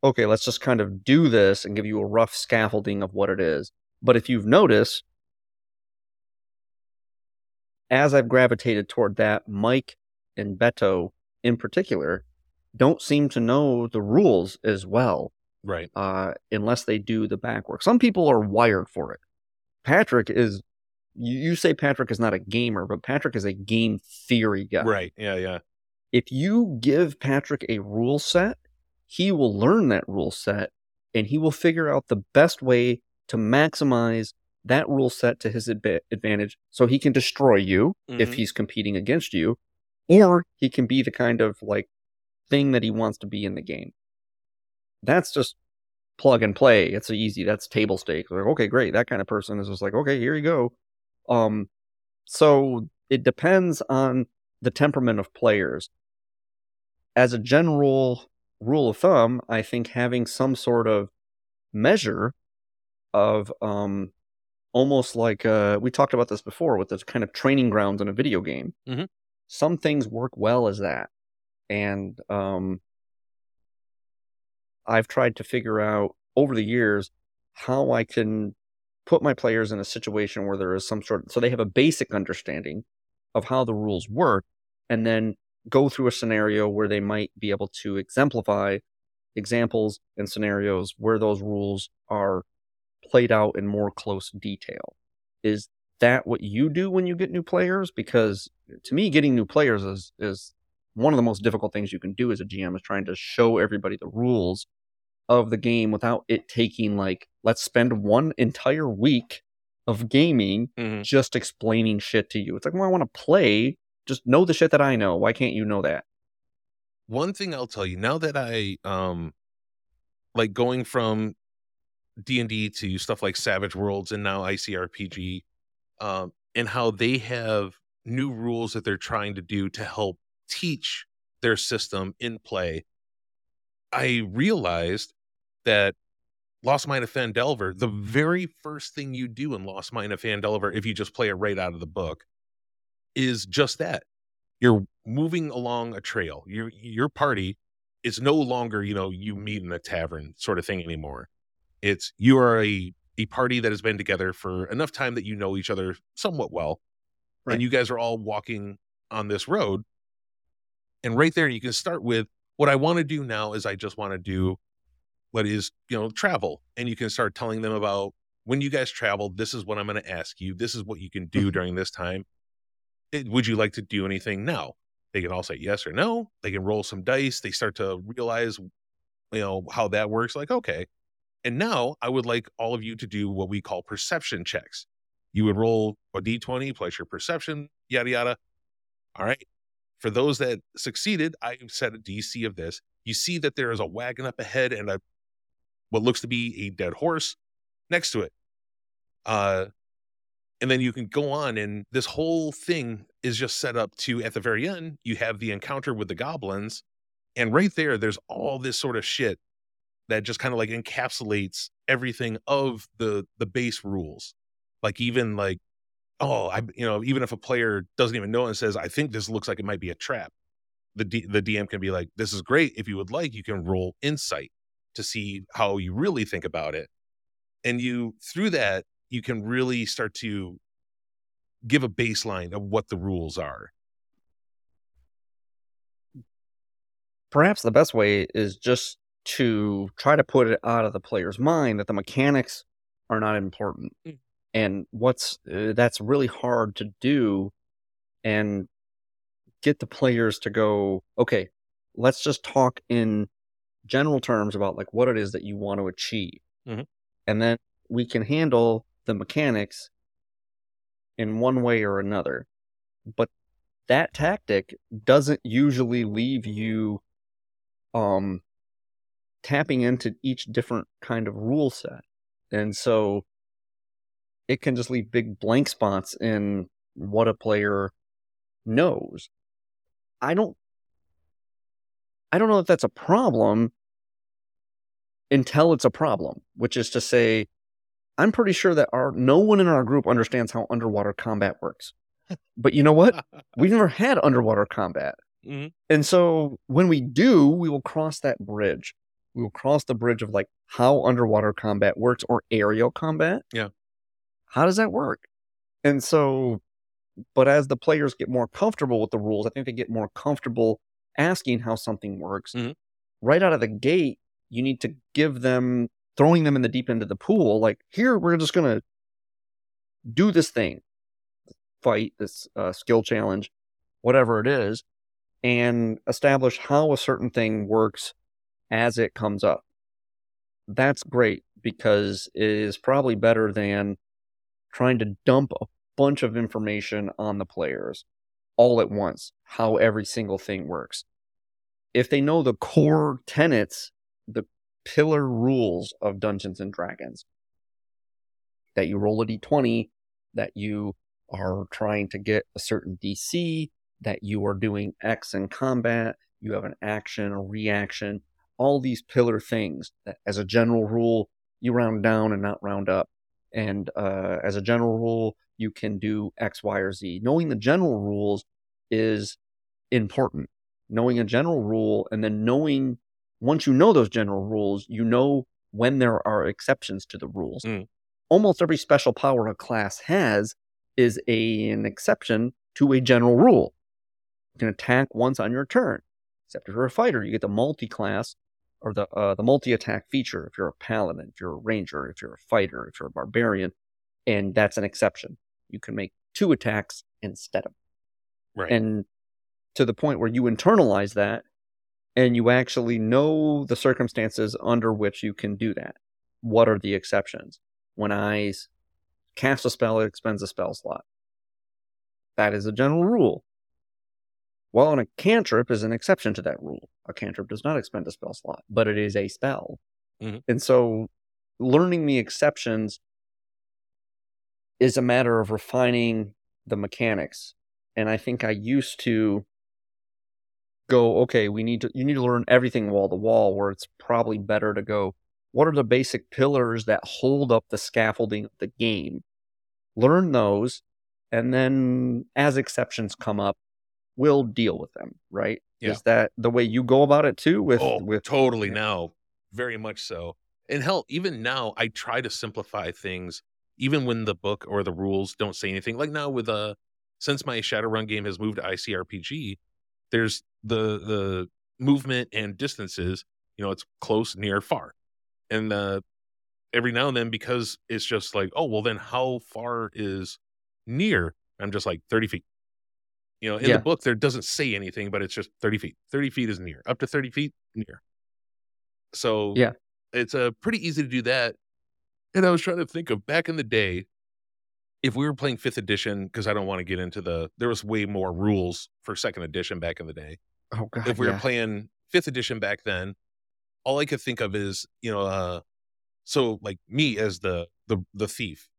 okay, let's just kind of do this and give you a rough scaffolding of what it is. But if you've noticed, as I've gravitated toward that, Mike and Beto in particular don't seem to know the rules as well
Right.
uh, unless they do the back work. Some people are wired for it. Patrick is, you, say Patrick is not a gamer, but Patrick is a game theory guy.
Right. Yeah. Yeah.
If you give Patrick a rule set, he will learn that rule set and he will figure out the best way to maximize that rule set to his adva- advantage so he can destroy you if
Mhm.
he's competing against you, or he can be the kind of like thing that he wants to be in the game. That's just plug and play. It's easy. That's table stakes. Like, okay, great. That kind of person is just like, okay, here you go. Um, so it depends on the temperament of players. As a general rule of thumb, I think having some sort of measure of um almost like uh we talked about this before with this kind of training grounds in a video game.
Mhm.
Some things work well as that. And um I've tried to figure out over the years how I can put my players in a situation where there is some sort of, so they have a basic understanding of how the rules work and then go through a scenario where they might be able to exemplify examples and scenarios where those rules are played out in more close detail. Is that what you do when you get new players? Because to me, getting new players is is one of the most difficult things you can do as a GM is trying to show everybody the rules of the game without it taking like let's spend one entire week of gaming
Mhm.
just explaining shit to you. It's like, well, I want to play. Just know the shit that I know. Why can't you know that?
One thing I'll tell you now that I um like going from D and D to stuff like Savage Worlds and now ICRPG, um, and how they have new rules that they're trying to do to help teach their system in play. I realized that Lost Mine of Phandelver, the very first thing you do in Lost Mine of Phandelver, if you just play it right out of the book, is just that. You're moving along a trail. Your your party is no longer, you know, you meet in a tavern sort of thing anymore. It's you are a a party that has been together for enough time that you know each other somewhat well.
Right.
And you guys are all walking on this road. And right there you can start with what I want to do now is I just want to do what is, you know, travel. And you can start telling them about when you guys travel, this is what I'm going to ask you. This is what you can do
Mhm.
during this time. It- would you like to do anything now? They can all say yes or no. They can roll some dice. They start to realize, you know, how that works. Like, okay. And now I would like all of you to do what we call perception checks. You would roll a d20 plus your perception, yada, yada. All right. For those that succeeded, I set a DC of this. You see that there is a wagon up ahead and a what looks to be a dead horse next to it. Uh, and then you can go on, and this whole thing is just set up to at the very end, you have the encounter with the goblins. And right there, there's all this sort of shit that just kind of like encapsulates everything of the the base rules. Like even like, oh, I you know, even if a player doesn't even know and says, I think this looks like it might be a trap, the D, the DM can be like, this is great. If you would like, you can roll insight to see how you really think about it. And you through that, you can really start to give a baseline of what the rules are.
Perhaps the best way is just to try to put it out of the player's mind that the mechanics are not important.
Mm.
And what's uh, that's really hard to do and get the players to go, okay, let's just talk in general terms about like what it is that you want to achieve.
Mhm.
And then we can handle the mechanics in one way or another. But that tactic doesn't usually leave you um tapping into each different kind of rule set. And so it can just leave big blank spots in what a player knows. I don't I don't know if that's a problem until it's a problem, which is to say I'm pretty sure that our no one in our group understands how underwater combat works. But you know what? We've never had underwater combat.
Mhm.
And so when we do, we will cross that bridge. We will cross the bridge of like how underwater combat works or aerial combat.
Yeah.
How does that work? And so, but as the players get more comfortable with the rules, I think they get more comfortable asking how something works.
Mhm.
Right out of the gate, you need to give them throwing them in the deep end of the pool. Like, here, we're just going to do this thing, fight, this uh, skill challenge, whatever it is, and establish how a certain thing works as it comes up. That's great because it is probably better than trying to dump a bunch of information on the players all at once, how every single thing works. If they know the core tenets, the pillar rules of Dungeons and Dragons, that you roll a d20, that you are trying to get a certain DC, that you are doing X in combat, you have an action, a reaction, all these pillar things that, as a general rule, you round down and not round up. And uh, as a general rule, you can do X, Y, or Z. Knowing the general rules is important. Knowing a general rule and then knowing, once you know those general rules, you know when there are exceptions to the rules.
Mm.
Almost every special power a class has is a, an exception to a general rule. You can attack once on your turn. Except if you're a fighter, you get the multi-class or the uh, the multi-attack feature. If you're a paladin, if you're a ranger, if you're a fighter, if you're a barbarian, and that's an exception. You can make two attacks instead of
Right.
and to the point where you internalize that and you actually know the circumstances under which you can do that. What are the exceptions? When I cast a spell, it expends a spell slot. That is a general rule. Well, and a cantrip is an exception to that rule. A cantrip does not expend a spell slot, but it is a spell.
Mhm.
And so learning the exceptions is a matter of refining the mechanics. And I think I used to go, okay, we need to you need to learn everything wall to wall, where it's probably better to go, what are the basic pillars that hold up the scaffolding of the game? Learn those, and then as exceptions come up, we'll deal with them, right?
Yeah.
Is that the way you go about it too? With
oh,
with
totally
yeah.
now, very much so. And hell, even now, I try to simplify things, even when the book or the rules don't say anything. Like now, with uh, since my Shadowrun game has moved to ICRPG, there's the the movement and distances. You know, it's close, near, far, and uh, every now and then, because it's just like, oh, well, then how far is near? I'm just like thirty feet. You know, in
Yeah.
the book, there doesn't say anything, but it's just 30 feet. 30 feet is near. Up to 30 feet, near. So
Yeah.
it's uh, pretty easy to do that. And I was trying to think of back in the day, if we were playing fifth edition, because I don't want to get into the, there was way more rules for second edition back in the day.
oh god,
if we were playing fifth edition back then, all I could think of is, you know, uh, so like me as the the the thief,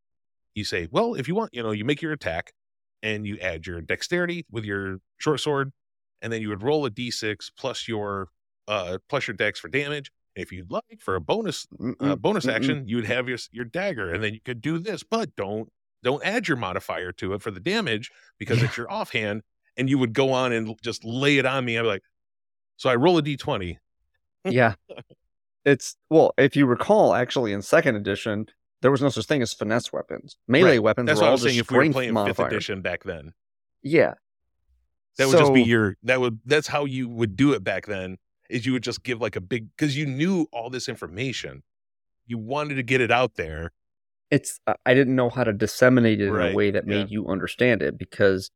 you say, well, if you want, you know, you make your attack and you add your dexterity with your short sword, and then you would roll a d6 plus your uh plus your dex for damage. If you'd like for a bonus uh, bonus action, you would have your your dagger, and then you could do this, but don't don't add your modifier to it for the damage because it's your offhand, and you would go on and just lay it on me. I'm like, so I roll a d20.
yeah. It's well, if you recall, actually in second edition, there was no such thing as finesse weapons. Melee
Right.
weapons
That's
were
what I
all
was
just
saying. If we were playing fifth
modifiers.
edition back then,
Yeah.
that would just be your that would that's how you would do it back then. Is you would just give like a big because you knew all this information, you wanted to get it out there.
It's I- I didn't know how to disseminate it in
Right,
a way that
yeah.
made you understand it because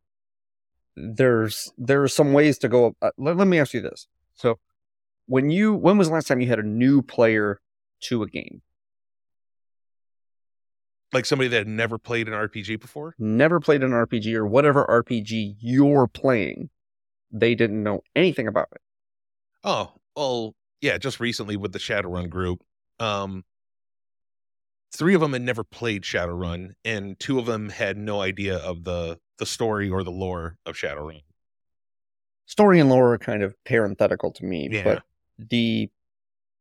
there's there are some ways to go. Uh, let, let me ask you this: so when you when was the last time you had a new player to a game?
Like somebody that had never played an RPG before.
Never played an RPG or whatever RPG you're playing, they didn't know anything about it.
Oh, well, yeah, just recently with the Shadowrun group. Um three of them had never played Shadowrun, and two of them had no idea of the the story or the lore of Shadowrun.
Story and lore are kind of parenthetical to me,
Yeah.
but the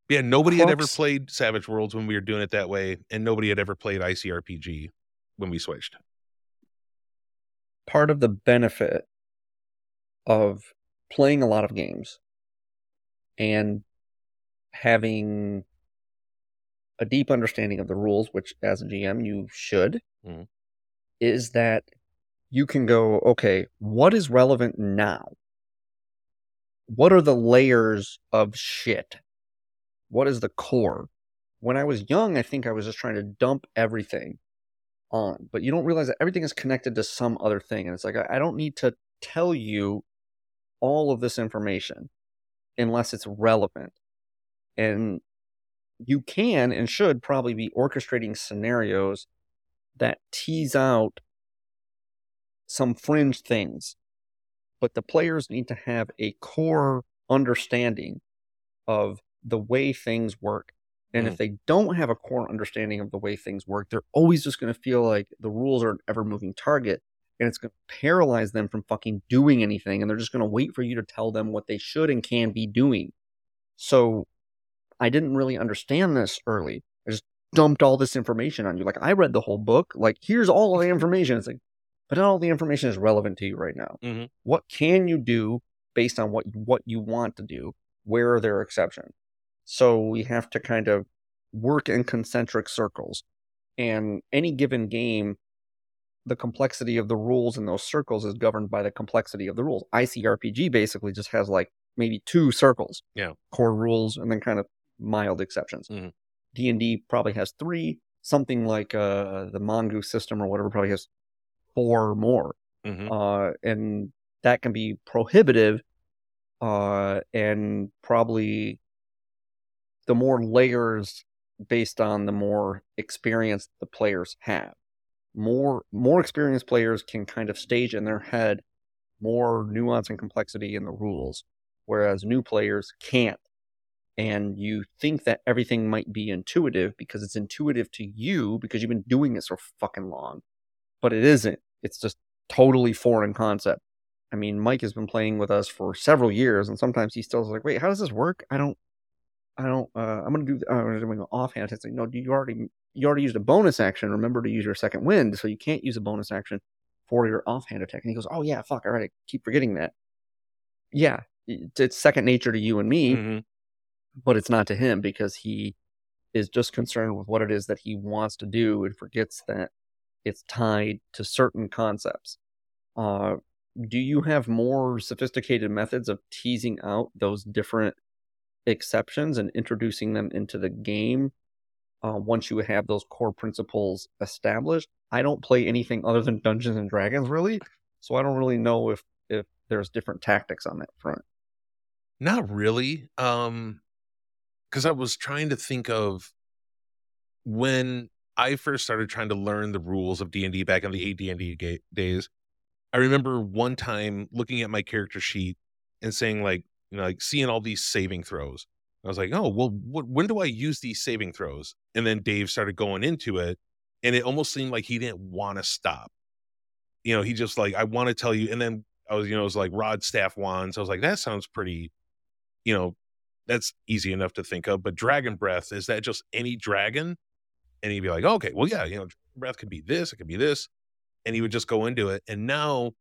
Yeah, nobody had ever played Savage Worlds when we were doing it that way, and nobody had ever played ICRPG when we switched.
part of the benefit of playing a lot of games and having a deep understanding of the rules, which as a GM you should,
Mhm.
is that you can go, okay, what is relevant now? What are the layers of shit? What is the core? When I was young, I think I was just trying to dump everything on, but you don't realize that everything is connected to some other thing. And it's like, I don't need to tell you all of this information unless it's relevant. And you can and should probably be orchestrating scenarios that tease out some fringe things. But the players need to have a core understanding of the way things work. And if mm. they don't have a core understanding of the way things work, they're always just going to feel like the rules are an ever moving target and it's going to paralyze them from fucking doing anything. And they're just going to wait for you to tell them what they should and can be doing. So I didn't really understand this early. I just dumped all this information on you. Like I read the whole book. Like here's all the information. It's like, but not all the information is relevant to you right now.
Mhm.
What can you do based on what what you want to do? Where are there exceptions? So we have to kind of work in concentric circles. And any given game, the complexity of the rules in those circles is governed by the complexity of the rules. ICRPG basically just has like maybe two circles.
Yeah.
Core rules and then kind of mild exceptions.
Mhm.
D&D probably has three. Something like uh, the Mongoose system or whatever probably has four or more
Mhm.
uh, and that can be prohibitive uh, and probably the more layers based on the more experience the players have more more experienced players can kind of stage in their head more nuance and complexity in the rules whereas new players can't and you think that everything might be intuitive because it's intuitive to you because you've been doing it so fucking long but it isn't it's just totally foreign concept. I mean, Mike has been playing with us for several years, and sometimes he still is like, "Wait, how does this work? I don't, I don't. Uh, I'm gonna do. I'm doing offhand. It's like, no, you already you already used a bonus action. Remember to use your second wind, so you can't use a bonus action for your offhand attack. And he goes, oh yeah, fuck. All right, I keep forgetting that. Yeah, it's second nature to you and me,
Mm-hmm.
But it's not to him because he is just concerned with what it is that he wants to do and forgets that it's tied to certain concepts. Uh, do you have more sophisticated methods of teasing out those different exceptions and introducing them into the game uh, once you have those core principles established? I don't play anything other than Dungeons and Dragons really, so I don't really know if if there's different tactics on that front.
Not really. Um because I was trying to think of when I first started trying to learn the rules of D&D back in the AD&D days. I remember one time looking at my character sheet and saying like, you know, like seeing all these saving throws. I was like, "Oh, well, what, when do I use these saving throws?" And then Dave started going into it, and it almost seemed like he didn't want to stop. You know, he just like, "I want to tell you," and then I was, you know, it was like rod, staff, wands. I was like, "That sounds pretty," you know, that's easy enough to think of. But dragon breath is that just any dragon? And he'd be like, "Okay, well, yeah, you know, breath could be this, it could be this," and he would just go into it. And now,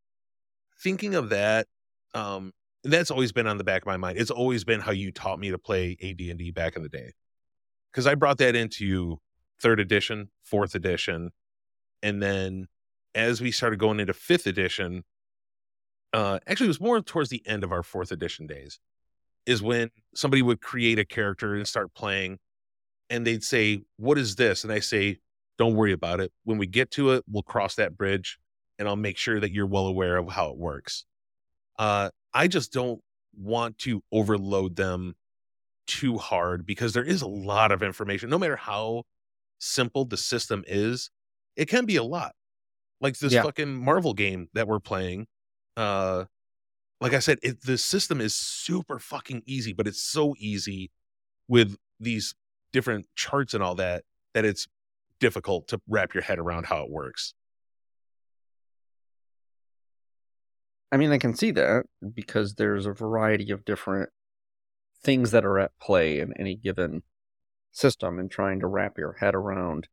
thinking of that, um, that's always been on the back of my mind. It's always been how you taught me to play AD&D back in the day. Cuz I brought that into 3rd edition, 4th edition, and then as we started going into 5th edition, uh actually it was more towards the end of our 4th edition days is when somebody would create a character and start playing and they'd say, "What is this?" and I say, "Don't worry about it. When we get to it, we'll cross that bridge and I'll make sure that you're well aware of how it works." Uh I just don't want to overload them too hard because there is a lot of information. No matter how simple the system is, it can be a lot. Like this
Yeah.
fucking Marvel game that we're playing. Uh like I said, it, the system is super fucking easy, but it's so easy with these different charts and all that that it's difficult to wrap your head around how it works.
I mean, I can see that because there's a variety of different things that are at play in any given system, and trying to wrap your head around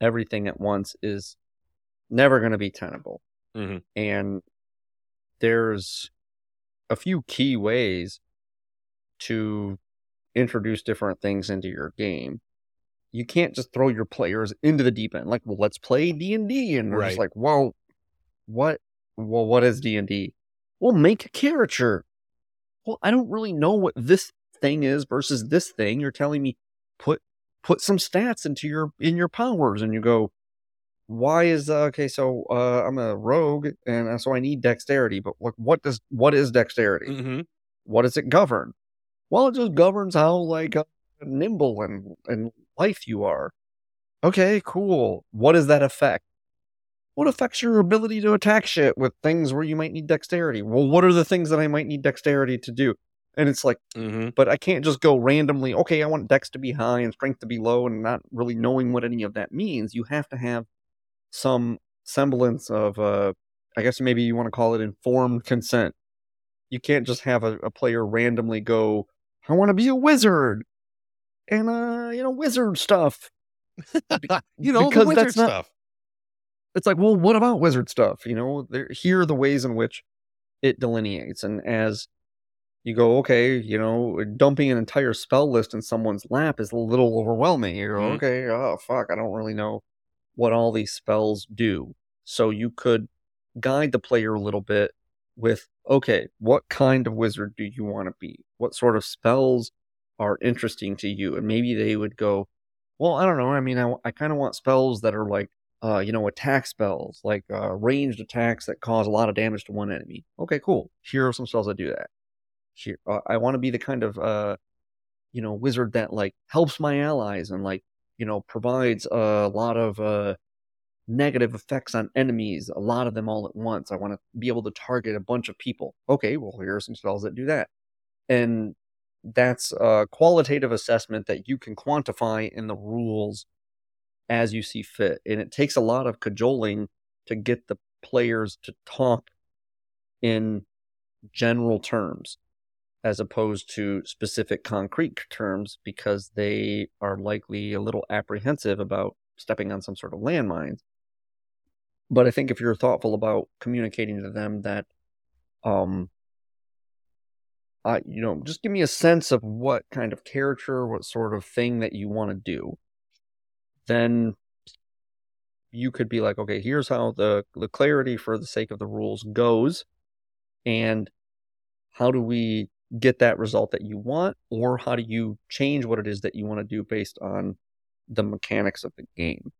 everything at once is never going to be tenable.
Mhm.
And there's a few key ways to introduce different things into your game. You can't just throw your players into the deep end. Like, well, let's play D and D, and we're just like, well, what? Well, what is D and D? Well, make a character. Well, I don't really know what this thing is versus this thing. You're telling me put put some stats into your in your powers, and you go, why is uh, okay? So uh, I'm a rogue, and uh, so I need dexterity. But what what does what is dexterity?
Mhm.
What does it govern? Well, it just governs how like uh, nimble and and life you are. Okay, cool. What does that affect? What affects your ability to attack shit with things where you might need dexterity? Well, what are the things that I might need dexterity to do? And it's like,
Mhm.
but I can't just go randomly, okay, I want dex to be high and strength to be low and not really knowing what any of that means. You have to have some semblance of uh I guess maybe you want to call it informed consent. You can't just have a, a player randomly go, I want to be a wizard. And uh, you know, wizard stuff.
you know,
because
wizard
that's not-
stuff.
It's like, well, what about wizard stuff? You know, there here are the ways in which it delineates. And as you go, okay, you know, dumping an entire spell list in someone's lap is a little overwhelming. You go,
Mhm.
okay, oh fuck, I don't really know what all these spells do. So you could guide the player a little bit with, okay, what kind of wizard do you want to be? What sort of spells are interesting to you? And maybe they would go, well, I don't know. I mean, I, I kind of want spells that are like, uh, you know, attack spells, like uh, ranged attacks that cause a lot of damage to one enemy. Okay, cool. Here are some spells that do that. Here, uh, I want to be the kind of, uh, you know, wizard that like helps my allies and like, you know, provides a lot of uh, negative effects on enemies, a lot of them all at once. I want to be able to target a bunch of people. Okay, well, here are some spells that do that. And that's a qualitative assessment that you can quantify in the rules as you see fit. And it takes a lot of cajoling to get the players to talk in general terms. As opposed to specific concrete terms because they are likely a little apprehensive about stepping on some sort of landmines. But I think if you're thoughtful about communicating to them that, um, uh, you know, just give me a sense of what kind of character, what sort of thing that you want to do, then you could be like, okay, here's how the the clarity for the sake of the rules goes, and how do we get that result that you want, or how do you change what it is that you want to do based on the mechanics of the game?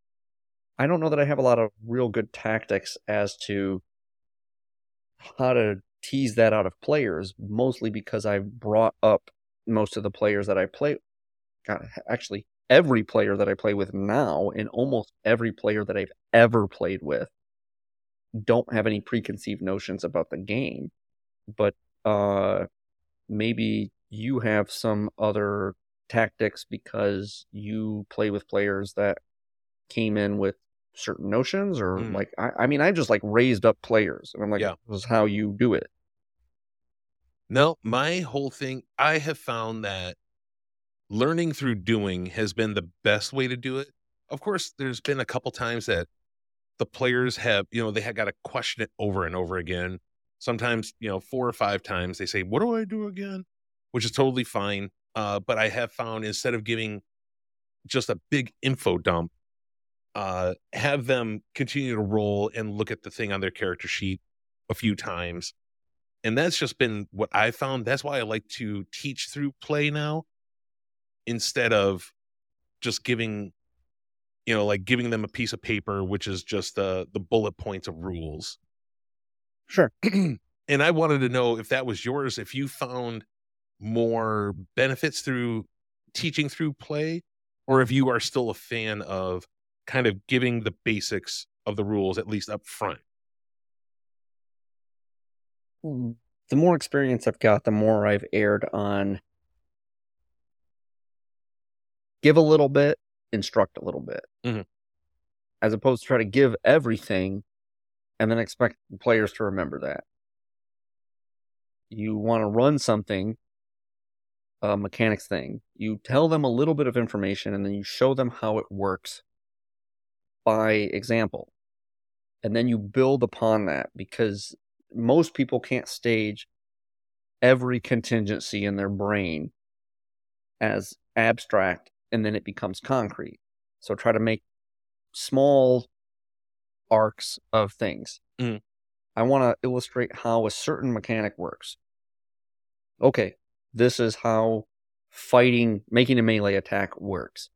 I don't know that I have a lot of real good tactics as to how to tease that out of players, mostly because I've brought up most of the players that I play. God, actually, every player that I play with now, and almost every player that I've ever played with, don't have any preconceived notions about the game. But uh, maybe you have some other tactics because you play with players that came in with certain notions or
Mm.
like I, I mean I just like raised up players and I'm like
Yeah.
this is how you do it.
No, my whole thing, I have found that learning through doing has been the best way to do it. Of course, there's been a couple times that the players have, you know, they had got to question it over and over again. Sometimes, you know, four or five times they say, What do I do again? Which is totally fine. Uh, but I have found instead of giving just a big info dump, uh, have them continue to roll and look at the thing on their character sheet a few times and that's just been what I found. That's why I like to teach through play now instead of just giving, you know, like giving them a piece of paper, which is just the the bullet points of rules.
Sure.
and I wanted to know if that was yours, if you found more benefits through teaching through play, or if you are still a fan of kind of giving the basics of the rules at least up front.
The more experience I've got, the more I've erred on give a little bit, instruct a little bit.
Mhm.
As opposed to try to give everything and then expect players to remember that. You want to run something, a mechanics thing. You tell them a little bit of information and then you show them how it works by example. And then you build upon that because most people can't stage every contingency in their brain as abstract and then it becomes concrete. So try to make small arcs of things.
Mhm.
I want to illustrate how a certain mechanic works. Okay, this is how fighting, making a melee attack works.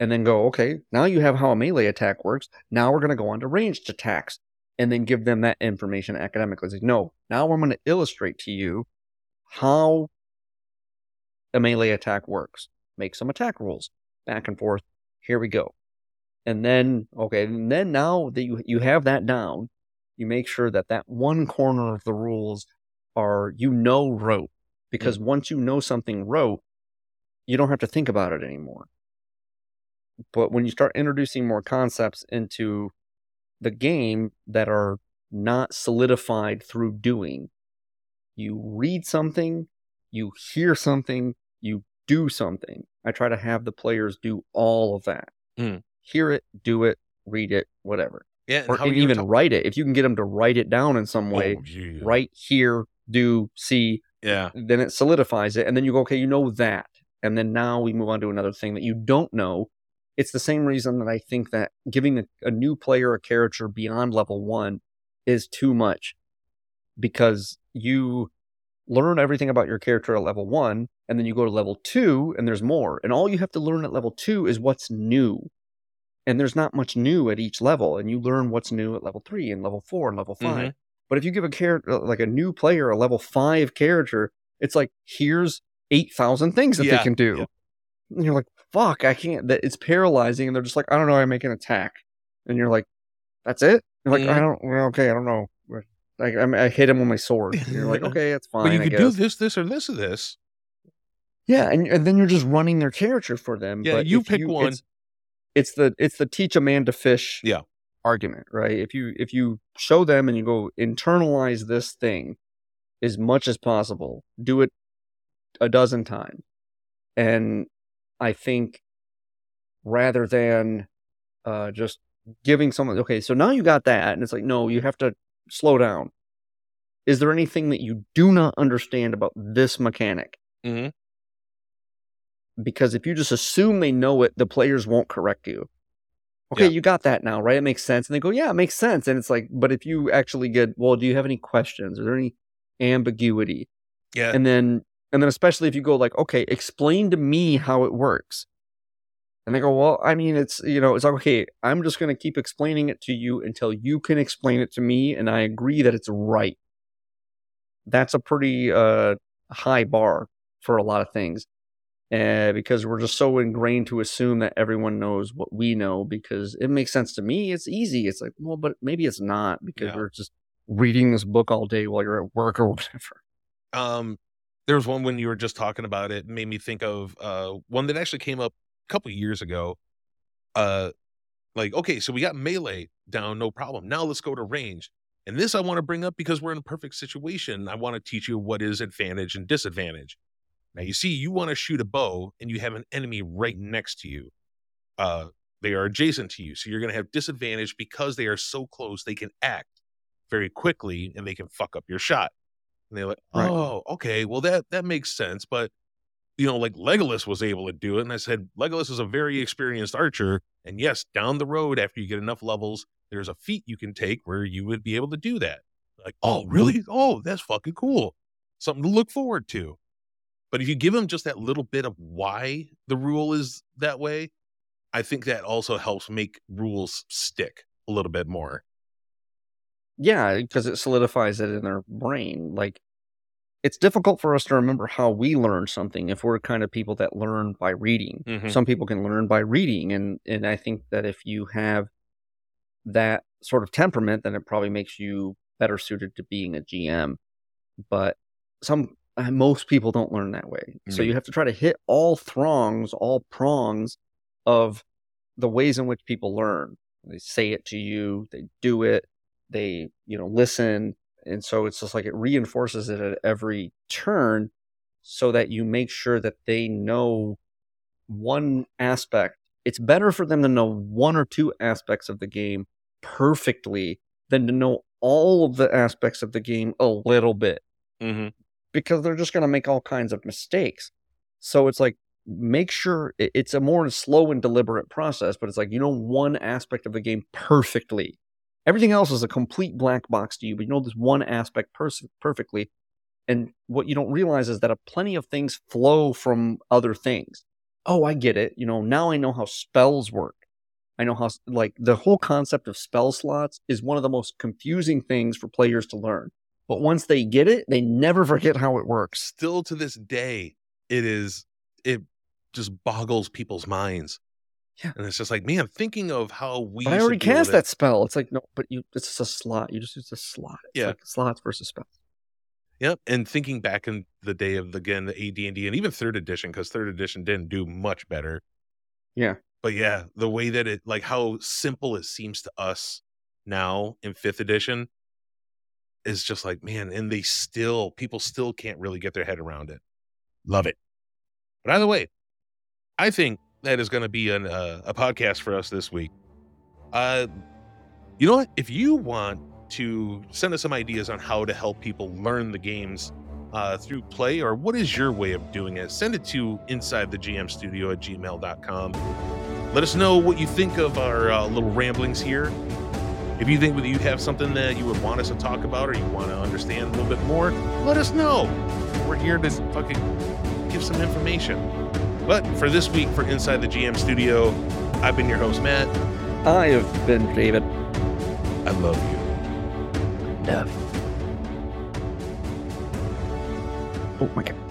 And then go, okay, now you have how a melee attack works. Now we're going to go on to ranged attacks and then give them that information academically. Say, no, now I'm going to illustrate to you how a melee attack works. Make some attack rules, back and forth. Here we go. And then, okay, and then now that you you have that down, you make sure that that one corner of the rules are you know rote because once you know something rote, you don't have to think about it anymore. But when you start introducing more concepts into the game that are not solidified through doing, you read something, you hear something, you do something. I try to have the players do all of that.
Mm.
Hear it, do it, read it, whatever.
Yeah,
Or even
talk-
write it. If you can get them to write it down in some way,
Oh, yeah.
write, hear, do, see,
Yeah.
then it solidifies it. And then you go, okay, you know that. And then now we move on to another thing that you don't know. It's the same reason that I think that giving a, a new player a character beyond level one is too much because you learn everything about your character at level one, and then you go to level two, and there's more. And all you have to learn at level two is what's new. And there's not much new at each level, and you learn what's new at level three and level four and level 5
Mhm.
But if you give a character like a new player a level five character, it's like here's eight thousand things that
Yeah,
they can do.
yeah.
And you're like, fuck, I can't. That it's paralyzing, and they're just like, I don't know, I make an attack, and you're like, that's it. You're like,
Mhm.
I don't. Well, okay, I don't know. Like I, I hit him with my sword. And you're like, okay, it's fine.
But you could do this, this, or this, or this.
Yeah, and, and then you're just running their character for them.
Yeah,
but
you pick one.
It's, the it's the teach a man to fish
Yeah.
argument, right? If you if you show them and you go internalize this thing, as much as possible. Do it a dozen times. And I think rather than uh, just giving someone, okay, so now you got that, and it's like, no, you have to slow down. Is there anything that you do not understand about this mechanic?
Mhm.
Because if you just assume they know it, the players won't correct you. Okay,
Yeah.
you got that now, right? It makes sense. And they go, yeah, it makes sense. And it's like, but if you actually get, well, do you have any questions? Is there any ambiguity?
Yeah.
and then and then especially if you go like okay explain to me how it works and they go well i mean it's you know it's like okay i'm just going to keep explaining it to you until you can explain it to me and i agree that it's right that's a pretty uh high bar for a lot of things uh, because we're just so ingrained to assume that everyone knows what we know because it makes sense to me it's easy it's like well but maybe it's not because
Yeah.
we're just reading this book all day while you're at work or whatever.
Um there was one when you were just talking about it made me think of uh one that actually came up a couple years ago uh like okay so we got melee down no problem. Now let's go to range. And this i want to bring up because we're in a perfect situation. I want to teach you what is advantage and disadvantage now you see you want to shoot a bow and you have an enemy right next to you uh they are adjacent to you so you're going to have disadvantage because they are so close they can act very quickly and they can fuck up your shot and they're like,
Right.
"Oh, okay. Well, that that makes sense." But you know, like Legolas was able to do it, and I said, Legolas is a very experienced archer, and yes, down the road after you get enough levels, there's a feat you can take where you would be able to do that. Like, oh, really? Oh, that's fucking cool. Something to look forward to. But if you give them just that little bit of why the rule is that way, I think that also helps make rules stick a little bit more.
Yeah, because it solidifies it in their brain. Like, it's difficult for us to remember how we learn something if we're kind of people that learn by reading.
Mhm.
Some people can learn by reading, and and I think that if you have that sort of temperament, then it probably makes you better suited to being a GM. But some most people don't learn that way, so you have to try to hit all throngs, all prongs of the ways in which people learn. They say it to you, they do it, they you know listen, and so it's just like it reinforces it at every turn, so that you make sure that they know one aspect. It's better for them to know one or two aspects of the game perfectly than to know all of the aspects of the game a little bit
Mm-hmm.
Because they're just going to make all kinds of mistakes. So it's like make sure it's a more slow and deliberate process, but it's like you know one aspect of the game perfectly. Everything else is a complete black box to you, but you know this one aspect pers- perfectly. And what you don't realize is that a plenty of things flow from other things. Oh, I get it. You know, now I know how spells work. I know how like the whole concept of spell slots is one of the most confusing things for players to learn. But once they get it, they never forget how it works.
still to this day it is it just boggles people's minds
Yeah.
and it's just like man thinking of how we
But I already cast that spell. It's like no, but you it's just a slot. You just use a slot. It's
Yeah.
like slots versus spells.
yep and thinking back in the day of again the AD&D and even third edition because third edition didn't do much better
Yeah.
but yeah the way that it like how simple it seems to us now in fifth edition is just like man and they still people still can't really get their head around it. Love it. But either way i think that is going to be an, uh, a podcast for us this week. Uh you know what? If you want to send us some ideas on how to help people learn the games uh, through play or what is your way of doing it send it to inside the gm studio at gmail.com let us know what you think of our uh, little ramblings here if you think that you have something that you would want us to talk about or you want to understand a little bit more let us know we're here to fucking give some information but for this week for inside the gm studio i've been your host matt
I have been David.
i love you
Love. Oh my god.